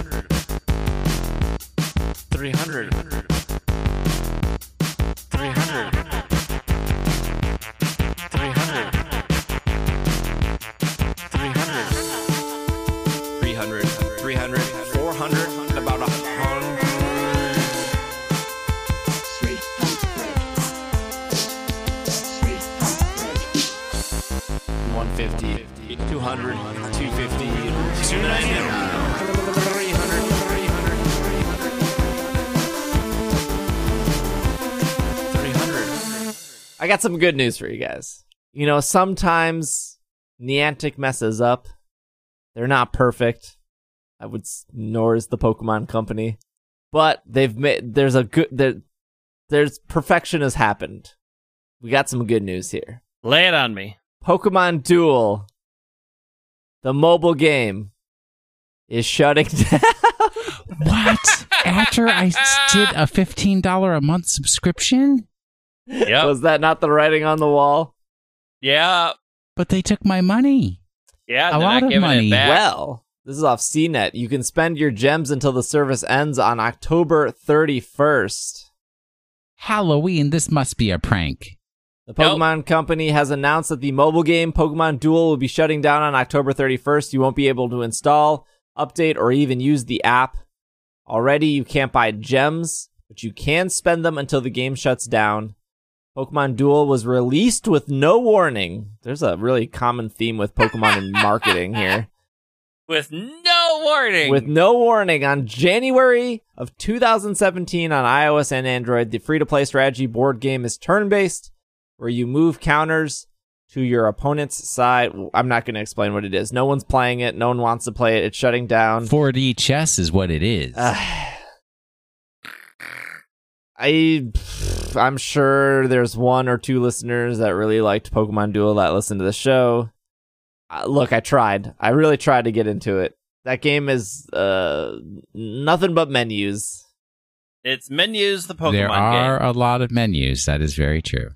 [SPEAKER 1] I got some good news for you guys. You know, sometimes Niantic messes up. They're not perfect. I would, nor is the Pokemon Company, but they've made. There's a good. There, there's perfection has happened. We got some good news here.
[SPEAKER 3] Lay it on me.
[SPEAKER 1] Pokemon Duel, the mobile game, is shutting down.
[SPEAKER 2] What? After I did a fifteen dollar a month subscription,
[SPEAKER 3] Yep.
[SPEAKER 1] Was that not the writing on the wall?
[SPEAKER 3] yeah.
[SPEAKER 2] but they took my money.
[SPEAKER 3] Yeah.
[SPEAKER 2] A
[SPEAKER 3] they're
[SPEAKER 2] lot
[SPEAKER 3] not
[SPEAKER 2] of money.
[SPEAKER 3] It back.
[SPEAKER 1] Well, this is off CNET. You can spend your gems until the service ends on October 31st.
[SPEAKER 2] Halloween. This must be a prank.
[SPEAKER 1] The
[SPEAKER 3] Nope.
[SPEAKER 1] Pokemon Company has announced that the mobile game Pokemon Duel will be shutting down on October 31st. You won't be able to install, update, or even use the app. Already, you can't buy gems, but you can spend them until the game shuts down. Pokemon Duel was released with no warning. There's a really common theme with Pokemon and marketing here.
[SPEAKER 3] With no warning.
[SPEAKER 1] With no warning on January of 2017 on iOS and Android, the free to play strategy board game is turn based, where you move counters to your opponent's side. I'm not going to explain what it is. No one's playing it. No one wants to play it. It's shutting down.
[SPEAKER 2] 4D chess is what it is.
[SPEAKER 1] I, I'm sure there's one or two listeners that really liked Pokemon Duel that listen to the show. Uh, look, I tried. I really tried to get into it. That game is uh nothing but menus.
[SPEAKER 3] it's menus. The Pokemon
[SPEAKER 2] there are
[SPEAKER 3] game.
[SPEAKER 2] a lot of menus. That is very true.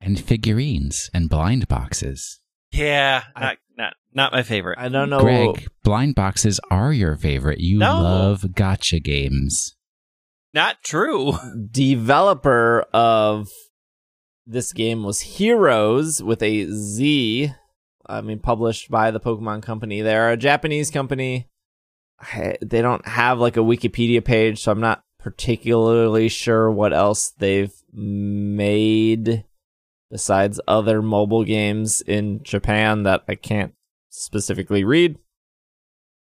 [SPEAKER 2] And figurines and blind boxes.
[SPEAKER 3] Yeah.
[SPEAKER 1] I-
[SPEAKER 3] Not not not my favorite.
[SPEAKER 1] I don't know.
[SPEAKER 2] Greg, blind boxes are your favorite. You
[SPEAKER 3] No.
[SPEAKER 2] love gotcha games.
[SPEAKER 3] Not true.
[SPEAKER 1] developer of this game was Heroes with a Z. I mean, published by the Pokemon Company. They're a Japanese company. They don't have like a Wikipedia page, so I'm not particularly sure what else they've made besides other mobile games in Japan that I can't specifically read.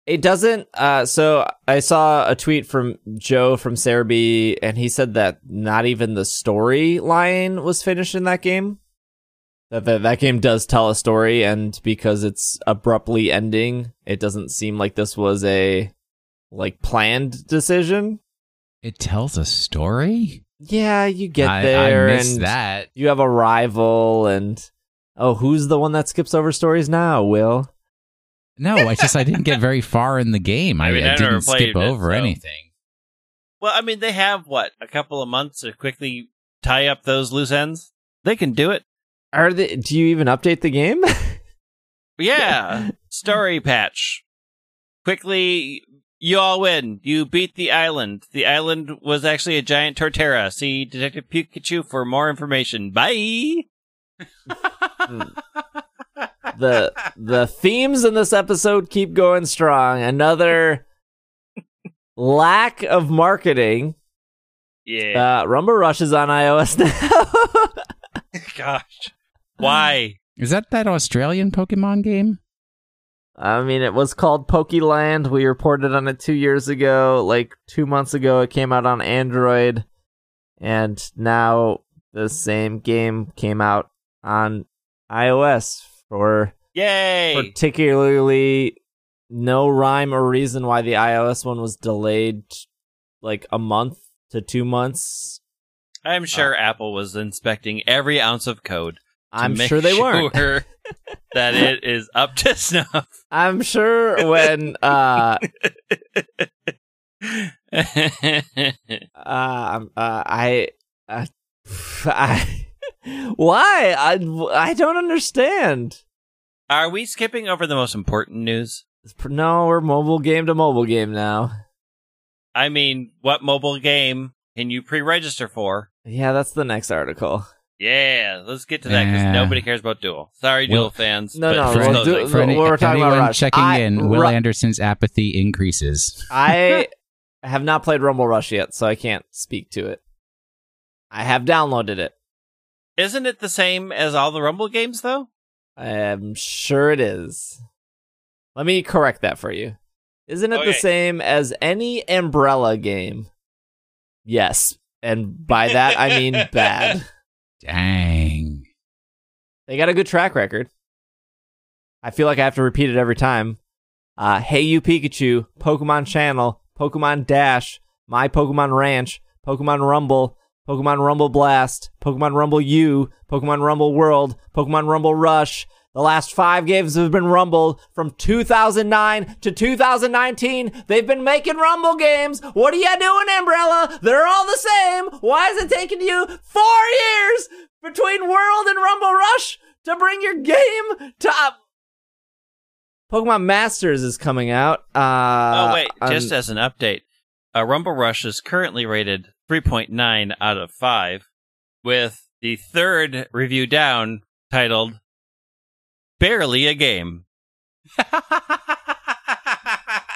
[SPEAKER 1] It doesn't. Uh, so I saw a tweet from Joe from Serebii, and he said that not even the storyline was finished in that game. That, that that game does tell a story, and because it's abruptly ending, it doesn't seem like this was a like planned decision.
[SPEAKER 2] It tells a story?
[SPEAKER 1] Yeah, you get
[SPEAKER 2] I,
[SPEAKER 1] there
[SPEAKER 2] I
[SPEAKER 1] and
[SPEAKER 2] that.
[SPEAKER 1] you have a rival, and oh, who's the one that skips over stories now? Will
[SPEAKER 2] No, I just I didn't get very far in the game. I,
[SPEAKER 3] I mean,
[SPEAKER 2] I
[SPEAKER 3] I
[SPEAKER 2] didn't skip
[SPEAKER 3] played it,
[SPEAKER 2] over
[SPEAKER 3] so-
[SPEAKER 2] anything.
[SPEAKER 3] Well, I mean, they have what a couple of months to quickly tie up those loose ends. They can do it.
[SPEAKER 1] are they? Do you even update the game?
[SPEAKER 3] Yeah. Story patch. Quickly, you all win. You beat the island. The island was actually a giant Torterra. See Detective Pikachu for more information. Bye.
[SPEAKER 1] The the themes in this episode keep going strong. Another lack of marketing.
[SPEAKER 3] Yeah.
[SPEAKER 1] Uh, Rumble Rush is on iOS now.
[SPEAKER 3] Gosh. Why?
[SPEAKER 2] Is that that Australian Pokemon game?
[SPEAKER 1] I mean, it was called Pokeland. We reported on it two years ago. Like two months ago, it came out on Android, and now the same game came out on iOS for
[SPEAKER 3] Yay.
[SPEAKER 1] particularly no rhyme or reason why the iOS one was delayed like a month to two months.
[SPEAKER 3] I'm sure Apple was inspecting every ounce of code.
[SPEAKER 1] I'm sure they weren't.
[SPEAKER 3] sure that it is up to snuff.
[SPEAKER 1] I'm sure when uh uh, um, uh I uh, I why I I don't understand.
[SPEAKER 3] Are we skipping over the most important news?
[SPEAKER 1] No, we're mobile game to mobile game now.
[SPEAKER 3] I mean, what mobile game can you pre-register for?
[SPEAKER 1] Yeah, that's the next article.
[SPEAKER 3] Yeah, let's get to that because
[SPEAKER 2] Yeah.
[SPEAKER 3] nobody cares about Duel. Sorry,
[SPEAKER 2] Well-
[SPEAKER 3] Duel fans.
[SPEAKER 1] No,
[SPEAKER 3] but
[SPEAKER 1] no,
[SPEAKER 3] we're
[SPEAKER 1] well,
[SPEAKER 3] still
[SPEAKER 2] For any,
[SPEAKER 1] We're talking about
[SPEAKER 2] anyone
[SPEAKER 1] Rush.
[SPEAKER 2] checking
[SPEAKER 1] I-
[SPEAKER 2] in, Will
[SPEAKER 1] Ru-
[SPEAKER 2] Anderson's apathy increases.
[SPEAKER 1] I have not played Rumble Rush yet, so I can't speak to it. I have downloaded it.
[SPEAKER 3] Isn't it the same as all the Rumble games though?
[SPEAKER 1] I'm sure it is. Let me correct that for you. Isn't it the same as any Ambrella game? Yes. And by that, I mean bad.
[SPEAKER 2] Dang.
[SPEAKER 1] They got a good track record. I feel like I have to repeat it every time. Uh, hey You Pikachu, Pokemon Channel, Pokemon Dash, My Pokemon Ranch, Pokemon Rumble, Pokemon Rumble Blast, Pokemon Rumble U, Pokemon Rumble World, Pokemon Rumble Rush. The last five games have been Rumble from 2009 to 2019. They've been making Rumble games. What are you doing, Ambrella? They're all the same. Why is it taking you four years between World and Rumble Rush to bring your game to. Uh, Pokemon Masters is coming out. Uh,
[SPEAKER 3] oh wait, just as an update, uh, Rumble Rush is currently rated 3.9 out of five, with the third review down titled "Barely a Game."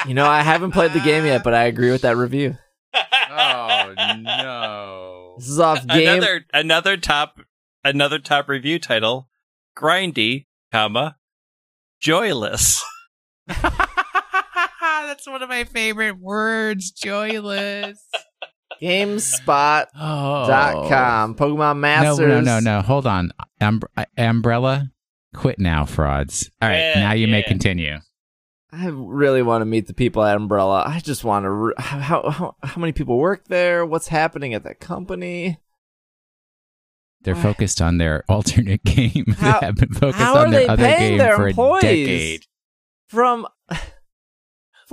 [SPEAKER 1] you know, I haven't played the game yet, but I agree with that review.
[SPEAKER 2] oh no.
[SPEAKER 1] This is off game.
[SPEAKER 3] another another top another top review title grindy comma joyless
[SPEAKER 2] That's one of my favorite words, joyless.
[SPEAKER 1] GameSpot.com.
[SPEAKER 2] Oh.
[SPEAKER 1] Pokemon
[SPEAKER 2] No,
[SPEAKER 1] Masters.
[SPEAKER 2] no, no, no. no. Hold on. Um, Ambrella, quit now, frauds. All right,
[SPEAKER 3] Yeah,
[SPEAKER 2] now you may continue.
[SPEAKER 1] I really want to meet the people at Ambrella. I just want to. Re- how, how how many people work there? What's happening at that company?
[SPEAKER 2] They're
[SPEAKER 1] What?
[SPEAKER 2] focused on their alternate game.
[SPEAKER 1] How-
[SPEAKER 2] they have been focused on their other game
[SPEAKER 1] their
[SPEAKER 2] for
[SPEAKER 1] employees?
[SPEAKER 2] a decade.
[SPEAKER 1] From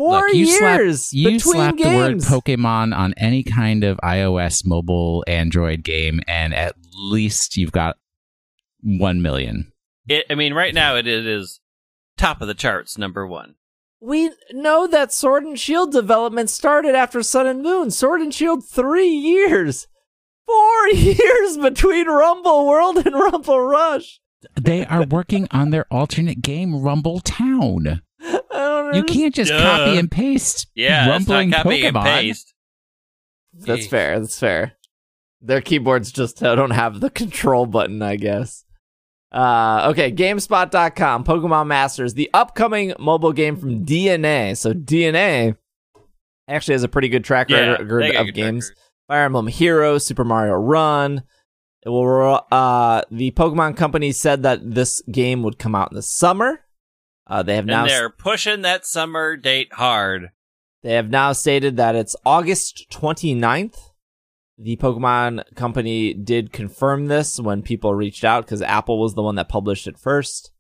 [SPEAKER 1] four
[SPEAKER 2] Look, you slap- You
[SPEAKER 1] between
[SPEAKER 2] slap the word. Pokemon on any kind of iOS, mobile, Android game, and at least you've got one million.
[SPEAKER 3] it, i mean right now it, it is top of the charts number one
[SPEAKER 1] we know that Sword and Shield development started after Sun and Moon. Sword and Shield three years, four years between Rumble World and Rumble Rush.
[SPEAKER 2] They are working on their alternate game, Rumble Town.
[SPEAKER 1] I don't
[SPEAKER 2] You can't just
[SPEAKER 3] Duh.
[SPEAKER 2] copy and paste
[SPEAKER 3] yeah
[SPEAKER 2] rumbling
[SPEAKER 3] copy
[SPEAKER 2] Pokemon.
[SPEAKER 3] and paste
[SPEAKER 1] That's fair. That's fair. Their keyboards just uh, don't have the control button, I guess. Uh, okay, GameSpot.com, Pokemon Masters, the upcoming mobile game from DeNA. So DeNA actually has a pretty good track
[SPEAKER 3] yeah
[SPEAKER 1] record of games.
[SPEAKER 3] record.
[SPEAKER 1] Fire Emblem Heroes, Super Mario Run. It will. Uh, the Pokemon Company said that this game would come out in the summer. Uh, they have now
[SPEAKER 3] and they're pushing that summer date hard
[SPEAKER 1] they have now stated that it's August 29th. The Pokemon Company did confirm this when people reached out because Apple was the one that published it first.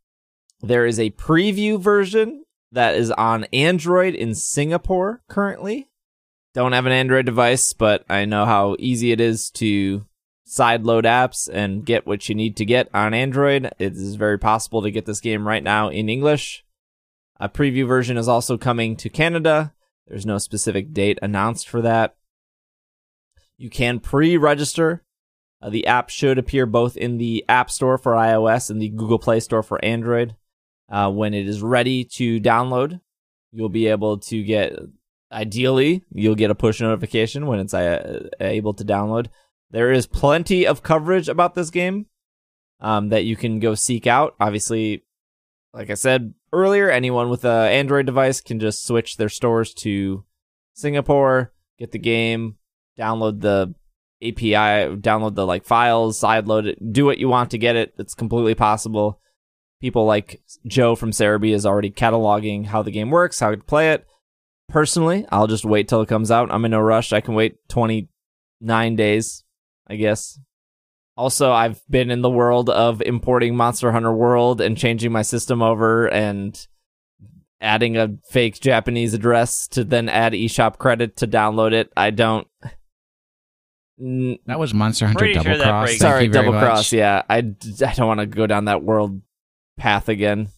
[SPEAKER 1] There is a preview version that is on Android in Singapore currently. Don't have an Android device, but I know how easy it is to sideload apps and get what you need to get on Android. It is very possible to get this game right now in English. A preview version is also coming to Canada. There's no specific date announced for that. You can pre register. Uh, the app should appear both in the App Store for iOS and the Google Play Store for Android. Uh, when it is ready to download, you'll be able to get, ideally, you'll get a push notification when it's uh, able to download. There is plenty of coverage about this game um, that you can go seek out. Obviously, like I said earlier, anyone with an Android device can just switch their stores to Singapore, get the game, download the APK, download the like files, sideload it, do what you want to get it. It's completely possible. People like Joe from Serebii is already cataloging how the game works, how to play it. Personally, I'll just wait till it comes out. I'm in no rush. I can wait 29 days, I guess. Also, I've been in the world of importing Monster Hunter World and changing my system over and adding a fake Japanese address to then add eShop credit to download it. I don't.
[SPEAKER 2] That was Monster Hunter
[SPEAKER 3] Pretty
[SPEAKER 2] Double
[SPEAKER 3] that
[SPEAKER 2] Cross. Thank
[SPEAKER 1] Sorry,
[SPEAKER 2] you
[SPEAKER 1] double
[SPEAKER 2] much.
[SPEAKER 1] cross. Yeah, I, I don't want to go down that world path again.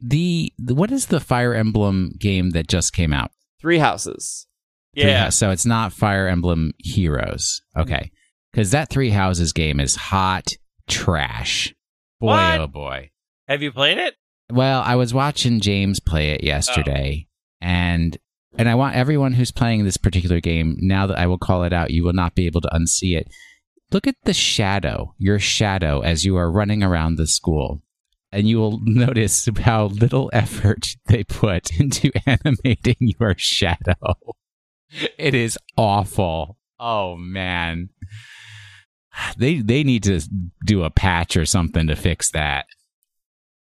[SPEAKER 2] The, the what is the Fire Emblem game that just came out?
[SPEAKER 1] Three houses.
[SPEAKER 3] Yeah
[SPEAKER 2] Hou- so it's not Fire Emblem Heroes. Okay. Because that Three Houses game is hot trash. Boy, oh
[SPEAKER 3] What?
[SPEAKER 2] oh boy.
[SPEAKER 3] have you played it
[SPEAKER 2] Well, I was watching James play it yesterday, and and I want everyone who's playing this particular game now that I will call it out, you will not be able to unsee it. Look at the shadow, your shadow, as you are running around the school, and you will notice how little effort they put into animating your shadow. It is awful. Oh man. They they need to do a patch or something to fix that.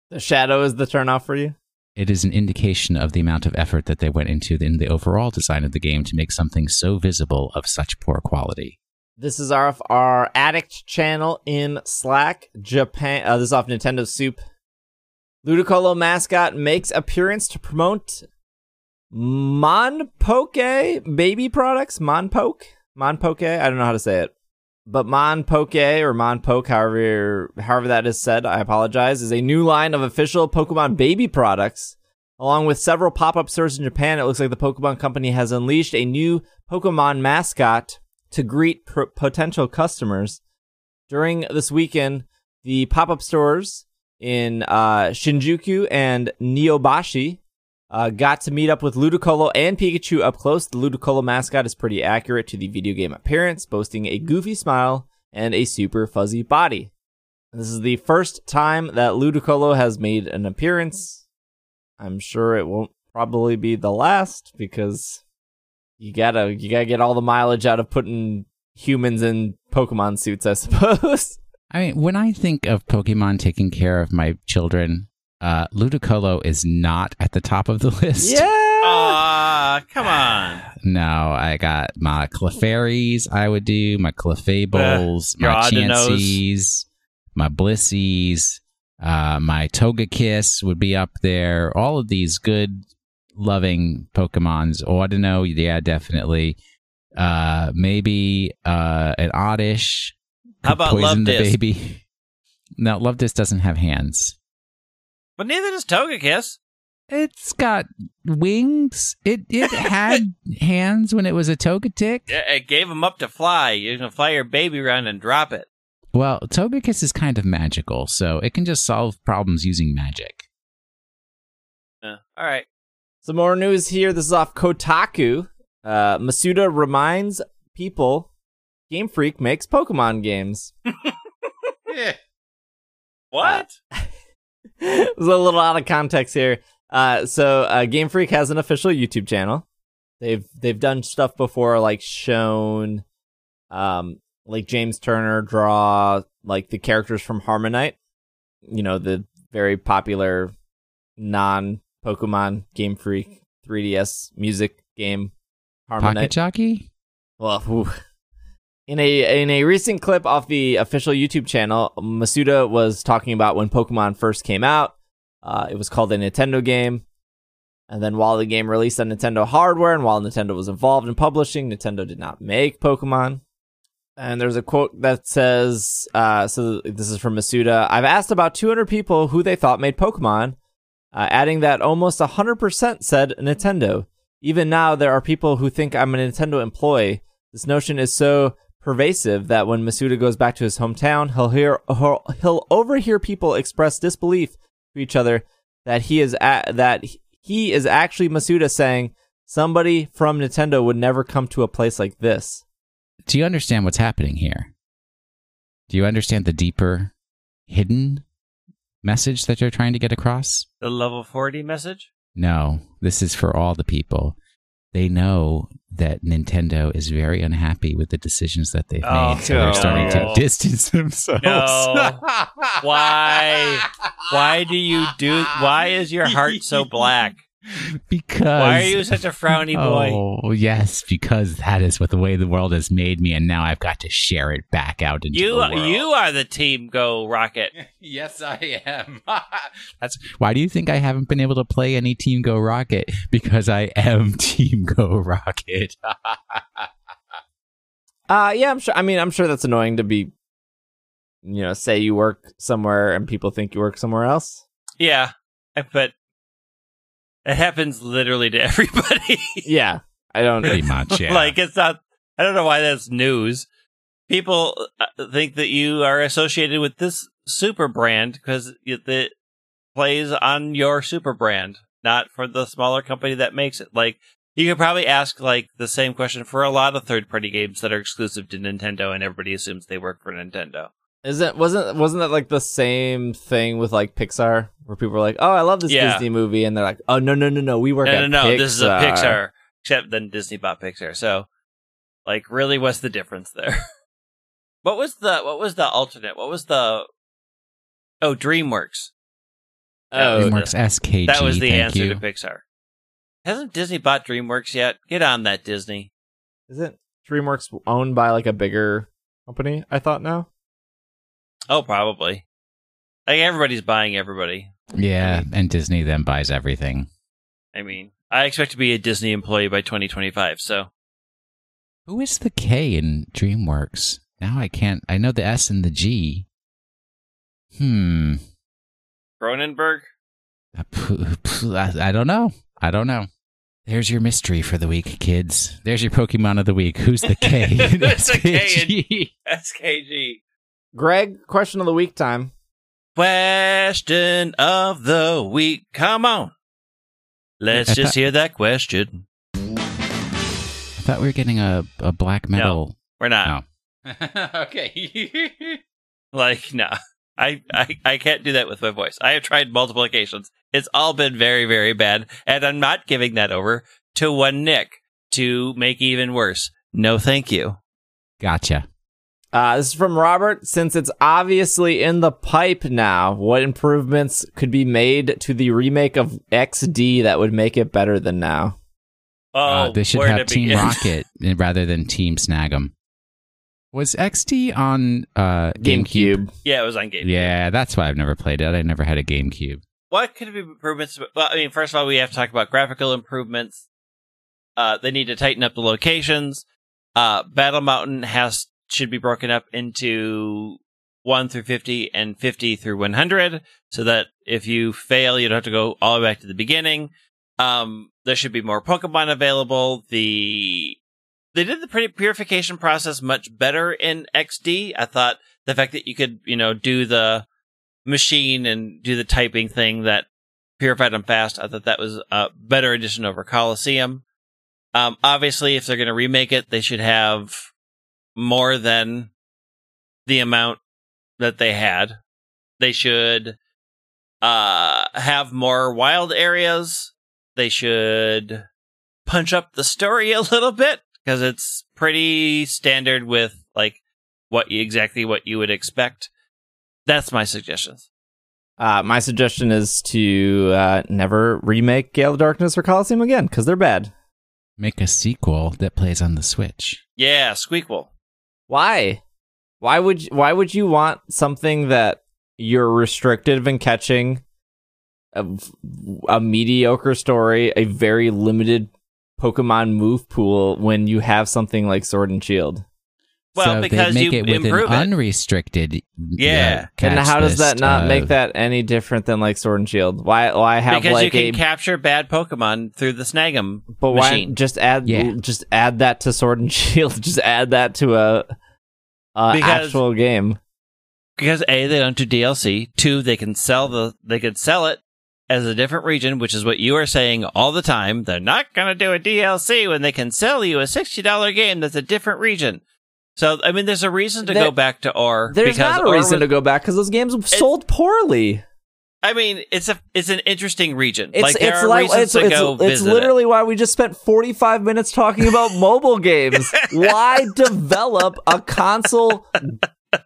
[SPEAKER 1] The shadow is the turnoff for you.
[SPEAKER 2] It is an indication of the amount of effort that they went into in the overall design of the game to make something so visible of such poor quality.
[SPEAKER 1] This is our our addict channel in Slack. Japan. Uh, this is off Nintendo Soup. Ludicolo mascot makes appearance to promote Monpoke baby products. Monpoke. Monpoke. I don't know how to say it, but Mon Poke or Monpoke, however however that is said, I apologize. Is a new line of official Pokemon baby products. Along with several pop-up stores in Japan, it looks like the Pokemon Company has unleashed a new Pokemon mascot to greet pr- potential customers. During this weekend, the pop-up stores in uh, Shinjuku and Neobashi uh, got to meet up with Ludicolo and Pikachu up close. The Ludicolo mascot is pretty accurate to the video game appearance, boasting a goofy smile and a super fuzzy body. This is the first time that Ludicolo has made an appearance. I'm sure it won't probably be the last because you gotta you gotta get all the mileage out of putting humans in Pokemon suits, I suppose.
[SPEAKER 2] I mean, when I think of Pokemon taking care of my children, uh, Ludicolo is not at the top of the list.
[SPEAKER 1] yeah.
[SPEAKER 3] Aw, come on.
[SPEAKER 2] No, I got my Clefairies I would do, my Clefables,
[SPEAKER 3] your
[SPEAKER 2] my Chanseys, my Blissies, uh, my Togekiss would be up there. All of these good, loving Pokemons. Audino, yeah, definitely. Uh, maybe uh, an Oddish.
[SPEAKER 3] How about
[SPEAKER 2] poison the
[SPEAKER 3] Luvdisc?
[SPEAKER 2] baby? No, Luvdisc doesn't have hands.
[SPEAKER 3] But neither does Togekiss.
[SPEAKER 2] It's got wings. It it had hands when it was a Togetic.
[SPEAKER 3] Yeah, It gave them up to fly. You're gonna fly your baby around and drop it.
[SPEAKER 2] Well, Togekiss is kind of magical, so it can just solve problems using magic.
[SPEAKER 3] Uh, all right.
[SPEAKER 1] Some more news here. This is off Kotaku. Uh, Masuda reminds people Game Freak makes Pokemon games.
[SPEAKER 3] What?
[SPEAKER 1] It was a little out of context here. Uh, so uh, Game Freak has an official YouTube channel. They've they've done stuff before, like shown, um, like James Turner draw like the characters from HarmoKnight. You know the very popular non Pokemon Game Freak 3DS music game
[SPEAKER 2] Pocket
[SPEAKER 1] HarmoKnight.
[SPEAKER 2] Jockey?
[SPEAKER 1] Well, whew. In a in a recent clip off the official YouTube channel, Masuda was talking about when Pokemon first came out. Uh, it was called a Nintendo game, and then while the game released on Nintendo hardware, and while Nintendo was involved in publishing, Nintendo did not make Pokemon. And there's a quote that says, uh, "So this is from Masuda. I've asked about 200 people who they thought made Pokemon, uh, adding that almost 100% said Nintendo. Even now, there are people who think I'm a Nintendo employee. This notion is so pervasive that when Masuda goes back to his hometown, he'll hear he'll, he'll overhear people express disbelief to each other that he is a- that he is actually Masuda saying somebody from Nintendo would never come to a place like this.
[SPEAKER 2] Do you understand what's happening here? Do you understand the deeper, hidden message that you're trying to get across?
[SPEAKER 3] The level 40 message?
[SPEAKER 2] No, this is for all the people. They know that Nintendo is very unhappy with the decisions that they've
[SPEAKER 3] Oh,
[SPEAKER 2] made, so they're oh, starting to distance themselves.
[SPEAKER 3] No. Why? Why do you do? Why is your heart so black?
[SPEAKER 2] Because
[SPEAKER 3] Why are you such a frowny boy?
[SPEAKER 2] Oh yes, because that is what the way the world has made me, and now I've got to share it back out into
[SPEAKER 3] You
[SPEAKER 2] the world.
[SPEAKER 3] you are the team go rocket.
[SPEAKER 2] yes, I am. That's why do you think I haven't been able to play any Team Go Rocket? Because I am Team Go Rocket.
[SPEAKER 1] Uh yeah, I'm sure. I mean, I'm sure that's annoying to be, you know, say you work somewhere and people think you work somewhere else.
[SPEAKER 3] Yeah, but it happens literally to everybody.
[SPEAKER 1] Yeah, I don't.
[SPEAKER 2] Pretty much, yeah.
[SPEAKER 3] like it's not. I don't know why that's news. People uh, think that you are associated with this super brand because it plays on your super brand, not for the smaller company that makes it. Like you could probably ask like the same question for a lot of third-party games that are exclusive to Nintendo, and everybody assumes they work for Nintendo.
[SPEAKER 1] Isn't wasn't wasn't that like the same thing with like Pixar where people were like, "Oh, I love this
[SPEAKER 3] Yeah.
[SPEAKER 1] Disney movie," and they're like, "Oh no no no no, we work
[SPEAKER 3] No,
[SPEAKER 1] at
[SPEAKER 3] no, no.
[SPEAKER 1] Pixar."
[SPEAKER 3] This is a Pixar. Except then Disney bought Pixar. So, like, really, what's the difference there? what was the what was the alternate? What was the oh DreamWorks?
[SPEAKER 1] Oh,
[SPEAKER 3] was the-
[SPEAKER 2] DreamWorks SKG.
[SPEAKER 3] that was the
[SPEAKER 2] thank
[SPEAKER 3] answer
[SPEAKER 2] you.
[SPEAKER 3] to Pixar. Hasn't Disney bought DreamWorks yet? Get on that, Disney.
[SPEAKER 1] Isn't DreamWorks owned by like a bigger company? I thought now.
[SPEAKER 3] Oh, probably. Like everybody's buying everybody.
[SPEAKER 2] Yeah, and Disney then buys everything.
[SPEAKER 3] I mean, I expect to be a Disney employee by 2025. So
[SPEAKER 2] Who is the K in DreamWorks? Now I can't. I know the S and the G. Hmm.
[SPEAKER 3] Cronenberg.
[SPEAKER 2] Uh, I don't know. I don't know. There's your mystery for the week, kids. There's your Pokemon of the week. Who's the K? in
[SPEAKER 3] Who's the K in-
[SPEAKER 2] SKG?
[SPEAKER 3] SKG.
[SPEAKER 1] Greg, question of the week time.
[SPEAKER 3] Question of the week. Come on. Let's
[SPEAKER 2] I
[SPEAKER 3] just hear that question.
[SPEAKER 2] I thought we were getting a, a black metal.
[SPEAKER 3] No, We're not.
[SPEAKER 2] No. okay.
[SPEAKER 3] Like, no. I, I, I can't do that with my voice. I have tried multiple occasions. It's all been very, very bad. And I'm not giving that over to one Nick to make even worse. No, thank you.
[SPEAKER 2] gotcha.
[SPEAKER 1] Uh, this is from Robert. Since it's obviously in the pipe now, what improvements could be made to the remake of XD that would make it better than now?
[SPEAKER 3] Oh,
[SPEAKER 2] Uh, they should have Team
[SPEAKER 3] begin?
[SPEAKER 2] Rocket rather than Team Snag'em. Was XD on uh, GameCube?
[SPEAKER 3] Yeah, it was on GameCube.
[SPEAKER 2] Yeah, that's why I've never played it. I never had a GameCube.
[SPEAKER 3] What could be improvements? Well, I mean, first of all, we have to talk about graphical improvements. Uh, they need to tighten up the locations. Uh, Battle Mountain has should be broken up into one through fifty and fifty through one hundred, so that if you fail, you don't have to go all the way back to the beginning. Um, there should be more Pokemon available. The they did the purification process much better in XD. I thought the fact that you could, you know, do the machine and do the typing thing that purified them fast. I thought that was a better addition over Colosseum. Um, obviously, if they're going to remake it, they should have more than the amount that they had. They should uh, have more wild areas. They should punch up the story a little bit because it's pretty standard with like what you, exactly what you would expect. That's my suggestions.
[SPEAKER 1] Uh, my suggestion is to uh, never remake Gale of Darkness or Colosseum again because they're bad.
[SPEAKER 2] Make a sequel that plays on the Switch.
[SPEAKER 3] Yeah, Squeakquel.
[SPEAKER 1] Why? Why would you, why would you want something that you're restricted in catching a, a mediocre story, a very limited Pokemon move pool when you have something like Sword and Shield?
[SPEAKER 3] Well,
[SPEAKER 2] so
[SPEAKER 3] because
[SPEAKER 2] make
[SPEAKER 3] you
[SPEAKER 2] it with
[SPEAKER 3] improve
[SPEAKER 2] an
[SPEAKER 3] it.
[SPEAKER 2] unrestricted.
[SPEAKER 3] Yeah.
[SPEAKER 2] uh,
[SPEAKER 1] and how does that not
[SPEAKER 2] of-
[SPEAKER 1] make that any different than like Sword and Shield? Why why have
[SPEAKER 3] because you can
[SPEAKER 1] a
[SPEAKER 3] capture bad Pokemon through the Snag'em
[SPEAKER 1] but why just add
[SPEAKER 2] Yeah.
[SPEAKER 1] just add that to Sword and Shield? Just add that to a, a
[SPEAKER 3] Because-
[SPEAKER 1] actual game.
[SPEAKER 3] because a they don't do DLC. Two, they can sell the they could sell it as a different region, which is what you are saying all the time. They're not going to do a DLC when they can sell you a sixty dollar game that's a different region. So I mean, there's a reason to
[SPEAKER 1] There-
[SPEAKER 3] go back to Orre.
[SPEAKER 1] There's not a reason
[SPEAKER 3] was-
[SPEAKER 1] to go back because those games sold poorly.
[SPEAKER 3] I mean, it's a it's an interesting region.
[SPEAKER 1] It's
[SPEAKER 3] like there
[SPEAKER 1] it's
[SPEAKER 3] are
[SPEAKER 1] like
[SPEAKER 3] reasons
[SPEAKER 1] it's
[SPEAKER 3] to
[SPEAKER 1] it's,
[SPEAKER 3] go
[SPEAKER 1] it's
[SPEAKER 3] visit it.
[SPEAKER 1] literally why we just spent 45 minutes talking about mobile games. Why develop a console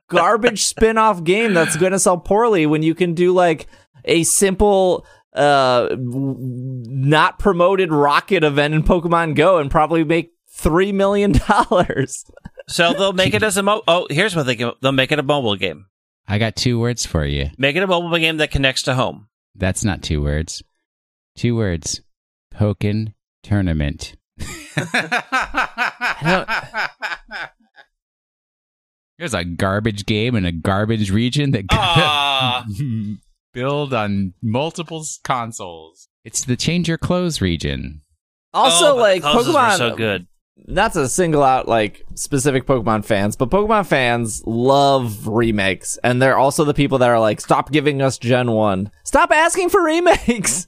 [SPEAKER 1] garbage spin-off game that's going to sell poorly when you can do like a simple uh not promoted rocket event in Pokemon Go and probably make 3 million dollars.
[SPEAKER 3] So they'll make it as a mo. Oh, here's what they can. They'll make it a mobile game.
[SPEAKER 2] I got two words for you.
[SPEAKER 3] Make it a mobile game that connects to home.
[SPEAKER 2] That's not two words. Two words. Pokken tournament. There's a garbage game in a garbage region that
[SPEAKER 3] Aw.
[SPEAKER 2] build on multiple consoles. It's the change your clothes region.
[SPEAKER 1] Also
[SPEAKER 3] Oh,
[SPEAKER 1] like Pokemon
[SPEAKER 3] so good.
[SPEAKER 1] Not to single out like specific Pokemon fans, but Pokemon fans love remakes, and they're also the people that are like, "Stop giving us Gen One. Stop asking for remakes."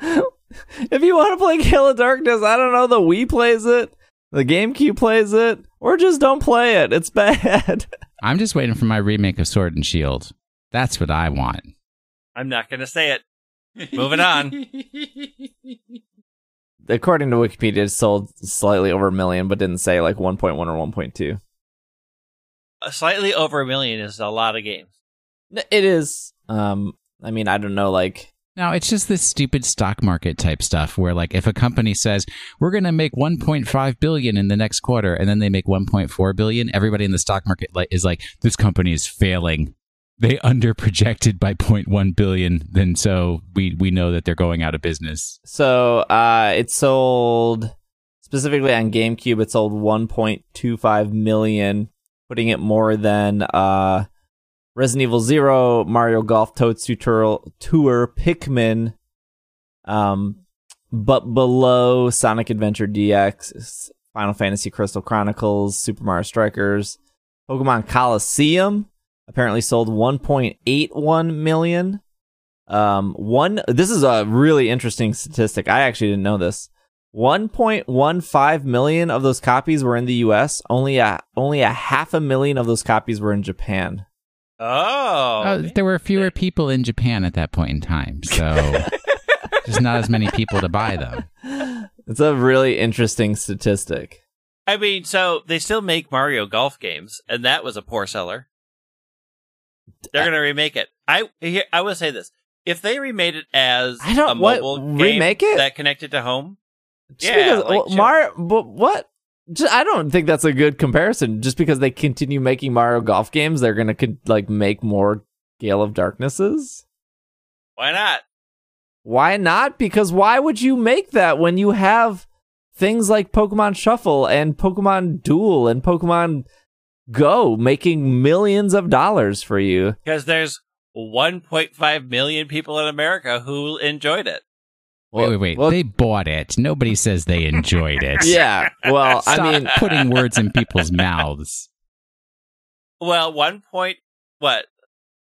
[SPEAKER 1] if you want to play Gale of Darkness, I don't know. The Wii plays it, the GameCube plays it, or just don't play it. It's bad.
[SPEAKER 2] I'm just waiting for my remake of Sword and Shield. That's what I want.
[SPEAKER 3] I'm not going to say it. Moving on.
[SPEAKER 1] According to Wikipedia, it sold slightly over a million, but didn't say like 1.1 or 1.2.
[SPEAKER 3] Uh, Slightly over a million is a lot of games.
[SPEAKER 1] It is. Um, I mean, I don't know, like
[SPEAKER 2] Now, it's just this stupid stock market type stuff where like if a company says we're going to make 1.5 billion in the next quarter and then they make 1.4 billion, everybody in the stock market is like this company is failing. They underprojected by 0.1 billion, then so we we know that they're going out of business.
[SPEAKER 1] So uh, it sold specifically on GameCube. It sold 1.25 million, putting it more than uh, Resident Evil Zero, Mario Golf, Toad's Tour, Tour, Pikmin, um, but below Sonic Adventure DX, Final Fantasy Crystal Chronicles, Super Mario Strikers, Pokemon Colosseum apparently sold 1.81 million. Um, one. This is a really interesting statistic. I actually didn't know this. 1.15 million of those copies were in the U.S. Only a only a half a million of those copies were in Japan.
[SPEAKER 3] Oh,
[SPEAKER 2] Uh, there were fewer people in Japan at that point in time, so just not as many people to buy them.
[SPEAKER 1] It's a really interesting statistic.
[SPEAKER 3] I mean, so they still make Mario Golf games, and that was a poor seller. They're going to remake it. I here, I will say this: if they remade it as
[SPEAKER 1] I don't-
[SPEAKER 3] a
[SPEAKER 1] what,
[SPEAKER 3] mobile game
[SPEAKER 1] remake it?
[SPEAKER 3] that connected to home,
[SPEAKER 1] Just
[SPEAKER 3] Yeah,
[SPEAKER 1] because,
[SPEAKER 3] like,
[SPEAKER 1] well,
[SPEAKER 3] sure.
[SPEAKER 1] Mar, but what? Just, I don't think that's a good comparison. Just because they continue making Mario Golf games, they're gonna like make more Gale of Darknesses.
[SPEAKER 3] why not?
[SPEAKER 1] Why not? Because why would you make that when you have things like Pokemon Shuffle and Pokemon Duel and Pokemon Go making millions of dollars for you?
[SPEAKER 3] Because there's 1.5 million people in America who enjoyed it.
[SPEAKER 2] Wait, wait, wait.
[SPEAKER 1] Well,
[SPEAKER 2] they bought it. Nobody says they enjoyed it.
[SPEAKER 1] yeah. Well,
[SPEAKER 2] Stop
[SPEAKER 1] I mean,
[SPEAKER 2] putting words in people's mouths.
[SPEAKER 3] Well, one point, what?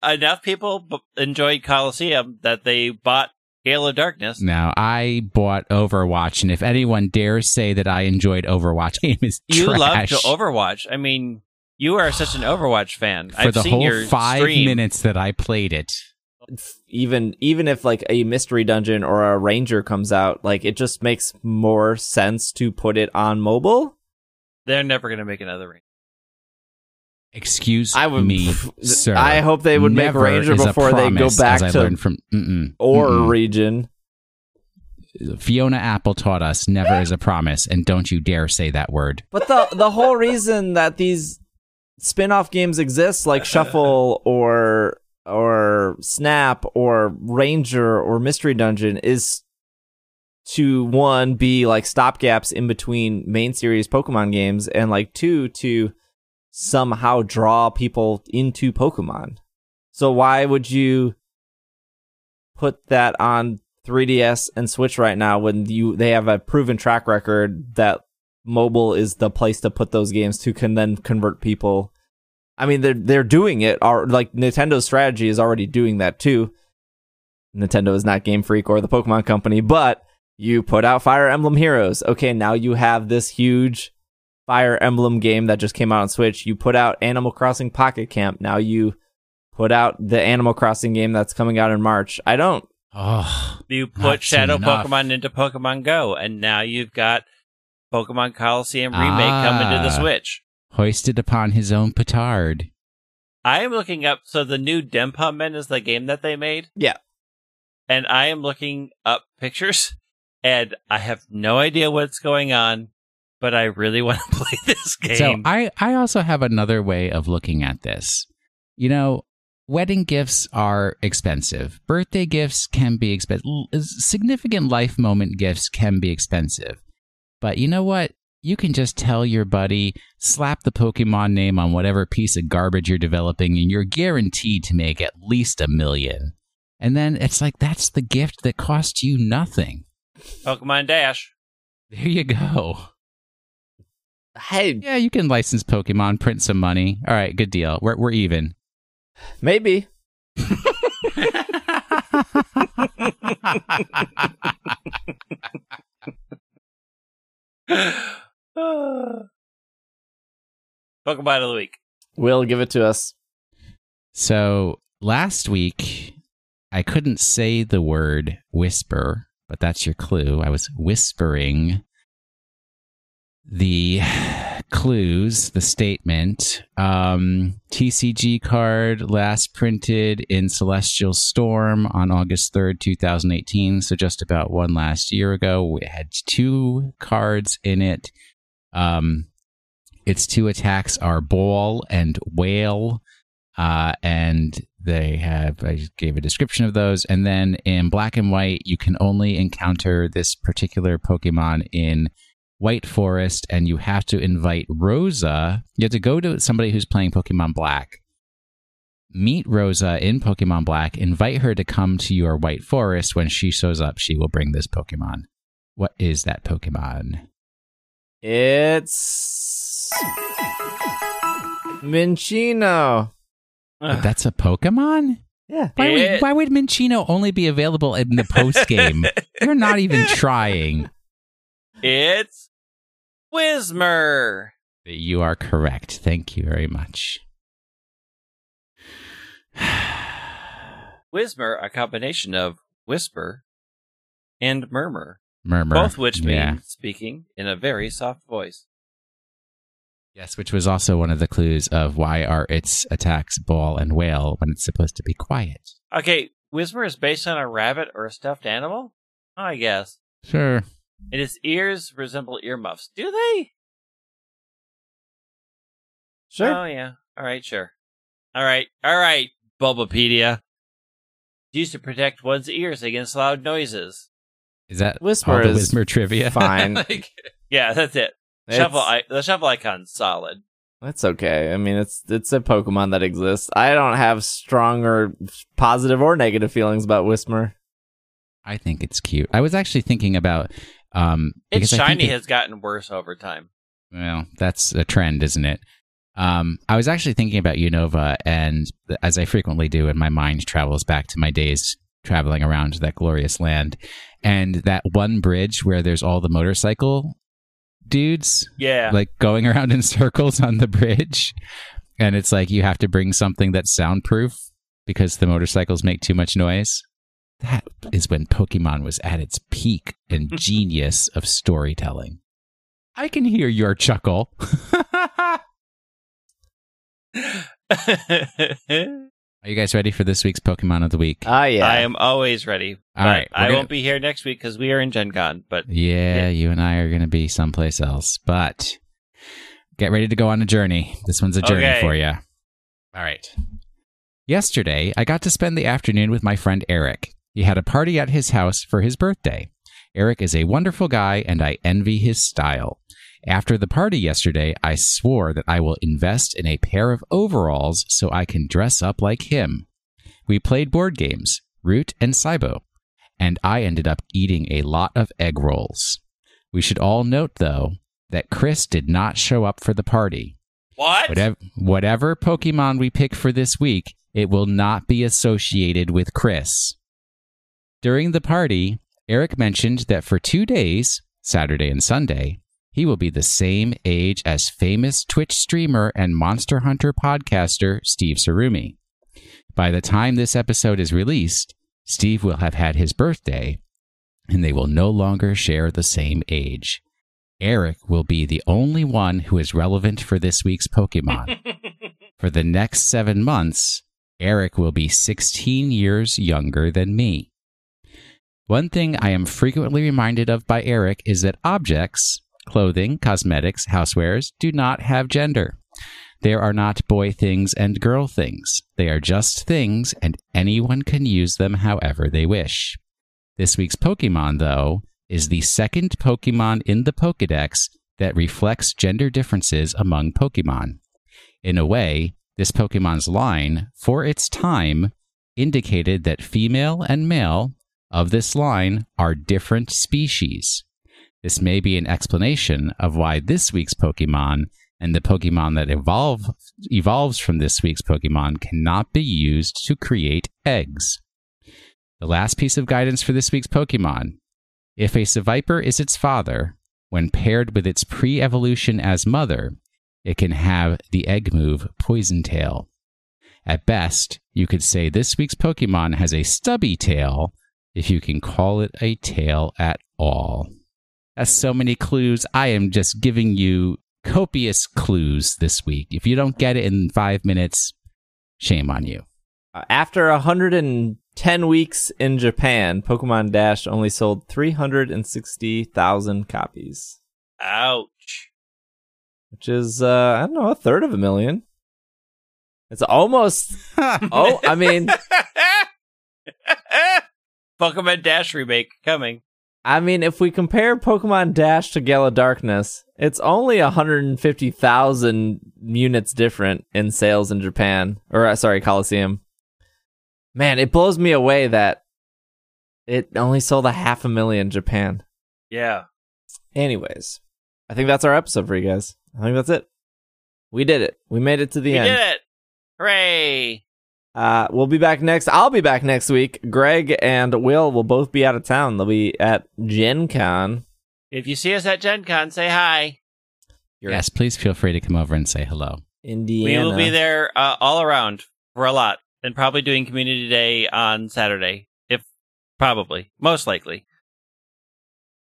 [SPEAKER 3] Enough people b- enjoyed Colosseum that they bought Gale of Darkness.
[SPEAKER 2] Now, I bought Overwatch, and if anyone dares say that I enjoyed Overwatch, game is
[SPEAKER 3] You love
[SPEAKER 2] trash.
[SPEAKER 3] to Overwatch. I mean, you are such an Overwatch fan.
[SPEAKER 2] For
[SPEAKER 3] I've
[SPEAKER 2] the
[SPEAKER 3] seen
[SPEAKER 2] whole
[SPEAKER 3] your
[SPEAKER 2] five
[SPEAKER 3] stream.
[SPEAKER 2] minutes that I played it.
[SPEAKER 1] even even if like a mystery dungeon or a ranger comes out, like it just makes more sense to put it on mobile.
[SPEAKER 3] They're never going to make another ranger.
[SPEAKER 2] Excuse
[SPEAKER 1] I would,
[SPEAKER 2] me, sir.
[SPEAKER 1] I hope they would
[SPEAKER 2] Never
[SPEAKER 1] make ranger
[SPEAKER 2] is a
[SPEAKER 1] before they go back to
[SPEAKER 2] from mm-mm,
[SPEAKER 1] or
[SPEAKER 2] mm-mm.
[SPEAKER 1] region.
[SPEAKER 2] Fiona Apple taught us never is a promise, and don't you dare say that word.
[SPEAKER 1] But the the whole reason that these spin-off games exist like Shuffle or or Snap or Ranger or Mystery Dungeon is to one be like stopgaps in between main series Pokemon games and like two to somehow draw people into Pokemon. So why would you put that on 3DS and Switch right now when you they have a proven track record that mobile is the place to put those games to can then convert people. I mean, they're they're doing it. Or like Nintendo's strategy is already doing that too. Nintendo is not Game Freak or the Pokemon Company, but you put out Fire Emblem Heroes. Okay, now you have this huge Fire Emblem game that just came out on Switch. You put out Animal Crossing Pocket Camp. Now you put out the Animal Crossing game that's coming out in March. I don't.
[SPEAKER 2] Oh,
[SPEAKER 3] You put Shadow
[SPEAKER 2] enough.
[SPEAKER 3] Pokemon into Pokemon Go, and now you've got Pokemon Colosseum remake coming to the
[SPEAKER 2] Ah.
[SPEAKER 3] Switch.
[SPEAKER 2] Hoisted upon his own petard.
[SPEAKER 3] I am looking up. So the new Denpa Men is the game that they made.
[SPEAKER 1] Yeah.
[SPEAKER 3] and I am looking up pictures, and I have no idea what's going on, but I really want to play this game.
[SPEAKER 2] So I, I also have another way of looking at this. You know, wedding gifts are expensive. Birthday gifts can be expensive. Significant life moment gifts can be expensive. But you know what? You can just tell your buddy, slap the Pokemon name on whatever piece of garbage you're developing, and you're guaranteed to make at least a million. And then it's like that's the gift that costs you nothing.
[SPEAKER 3] Pokemon Dash.
[SPEAKER 2] There you go.
[SPEAKER 1] Hey,
[SPEAKER 2] Yeah, you can license Pokemon, print some money. All right, good deal. We're we're even.
[SPEAKER 1] maybe.
[SPEAKER 3] Pokemon of the week.
[SPEAKER 1] Will give it to us.
[SPEAKER 2] So last week, I couldn't say the word whisper, but that's your clue. I was whispering the clues, the statement. Um, TCG card last printed in Celestial Storm on August 3rd, 2018. So just about one last year ago. It had two cards in it. Um, its two attacks are Ball and Whale. Uh, and they have, I gave a description of those. And then in black and white, you can only encounter this particular Pokemon in White Forest, and you have to invite Rosa. You have to go to somebody who's playing Pokemon Black, meet Rosa in Pokemon Black, invite her to come to your White Forest. When she shows up, she will bring this Pokemon. What is that Pokemon?
[SPEAKER 5] It's Minccino.
[SPEAKER 2] But that's a Pokemon?
[SPEAKER 5] Yeah.
[SPEAKER 2] Why would, why would Minccino only be available in the post game? You're not even trying.
[SPEAKER 3] It's Whismur.
[SPEAKER 2] You are correct. Thank you very much.
[SPEAKER 3] Whismur, a combination of whisper and murmur,
[SPEAKER 2] Murmur.
[SPEAKER 3] both which mean
[SPEAKER 2] Yeah.
[SPEAKER 3] speaking in a very soft voice.
[SPEAKER 2] Yes, which was also one of the clues of why are its attacks ball and whale when it's supposed to be quiet.
[SPEAKER 3] Okay, Whismur is based on a rabbit or a stuffed animal? I guess.
[SPEAKER 2] Sure.
[SPEAKER 3] And its ears resemble earmuffs. Do they?
[SPEAKER 5] Sure.
[SPEAKER 3] Oh, yeah. All right, sure. All right, all right, Bulbapedia. It's used to protect one's ears against loud noises.
[SPEAKER 2] Is that
[SPEAKER 5] Whisper
[SPEAKER 2] all the
[SPEAKER 5] is
[SPEAKER 2] Whisper trivia?
[SPEAKER 5] fine.
[SPEAKER 2] Like-
[SPEAKER 3] Yeah, that's it.
[SPEAKER 5] It's-
[SPEAKER 3] Shuffle, I- the shuffle icon's solid.
[SPEAKER 5] That's okay. I mean, it's it's a Pokemon that exists. I don't have strong or positive or negative feelings about Whismur.
[SPEAKER 2] I think it's cute. I was actually thinking about um
[SPEAKER 3] Its
[SPEAKER 2] because I think
[SPEAKER 3] shiny
[SPEAKER 2] it-
[SPEAKER 3] has gotten worse over time.
[SPEAKER 2] Well, that's a trend, isn't it? Um, I was actually thinking about Unova, and as I frequently do, and my mind travels back to my days traveling around that glorious land, and that one bridge where there's all the motorcycle dudes
[SPEAKER 3] Yeah.
[SPEAKER 2] like going around in circles on the bridge, and it's like you have to bring something that's soundproof because the motorcycles make too much noise. That is when Pokemon was at its peak and genius of storytelling. I can hear your chuckle. Are you guys ready for this week's Pokemon of the week?
[SPEAKER 5] Ah, yeah.
[SPEAKER 3] I am always ready.
[SPEAKER 2] All
[SPEAKER 3] but
[SPEAKER 2] right, we're
[SPEAKER 3] I
[SPEAKER 2] gonna-
[SPEAKER 3] won't be here next week because we are in Gen Con. But
[SPEAKER 2] yeah, you and I are going to be someplace else, but get ready to go on a journey. This one's a journey
[SPEAKER 3] Okay.
[SPEAKER 2] for you. All right. Yesterday, I got to spend the afternoon with my friend Eric. He had a party at his house for his birthday. Eric is a wonderful guy, and I envy his style. After the party yesterday, I swore that I will invest in a pair of overalls so I can dress up like him. We played board games, Root and Cybo, and I ended up eating a lot of egg rolls. We should all note, though, that Chris did not show up for the party.
[SPEAKER 3] what?
[SPEAKER 2] Whatever, whatever Pokemon we pick for this week, it will not be associated with Chris. During the party, Eric mentioned that for two days, Saturday and Sunday, he will be the same age as famous Twitch streamer and Monster Hunter podcaster Steve Sarumi. By the time this episode is released, Steve will have had his birthday, and they will no longer share the same age. Eric will be the only one who is relevant for this week's Pokemon. for the next seven months, Eric will be 16 years younger than me. One thing I am frequently reminded of by Eric is that objects, clothing, cosmetics, housewares, do not have gender. There are not boy things and girl things. They are just things, and anyone can use them however they wish. This week's Pokemon, though, is the second Pokemon in the Pokedex that reflects gender differences among Pokemon. In a way, this Pokemon's line, for its time, indicated that female and male of this line are different species. This may be an explanation of why this week's Pokemon and the Pokemon that evolve, evolves from this week's Pokemon cannot be used to create eggs. The last piece of guidance for this week's Pokemon. If a Seviper is its father, when paired with its pre evolution as mother, it can have the egg move Poison Tail. At best, you could say this week's Pokemon has a stubby tail, if you can call it a tail at all. That's so many clues. I am just giving you copious clues this week. If you don't get it in five minutes, shame on you.
[SPEAKER 1] Uh, After 110 weeks in Japan, Pokemon Dash only sold 360,000 copies,
[SPEAKER 3] Ouch.
[SPEAKER 1] which is, uh, I don't know, a third of a million. It's almost, oh, I mean,
[SPEAKER 3] Pokemon Dash remake coming.
[SPEAKER 1] I mean, if we compare Pokemon Dash to Gale of Darkness, it's only 150,000 units different in sales in Japan, or uh, sorry, Colosseum. Man, it blows me away that it only sold a half a million in Japan.
[SPEAKER 3] Yeah.
[SPEAKER 1] Anyways, I think that's our episode for you guys. I think that's it. We did it. We made it to the
[SPEAKER 3] we
[SPEAKER 1] end.
[SPEAKER 3] We did it. Hooray.
[SPEAKER 1] Uh, we'll be back next. I'll be back next week. Greg and Will will both be out of town. They'll be at Gen Con.
[SPEAKER 3] If you see us at Gen Con, say hi.
[SPEAKER 1] You're
[SPEAKER 2] yes, please feel free to come over and say hello.
[SPEAKER 1] Indiana.
[SPEAKER 3] We will be there uh, all around for a lot and probably doing Community Day on Saturday. If probably, most likely.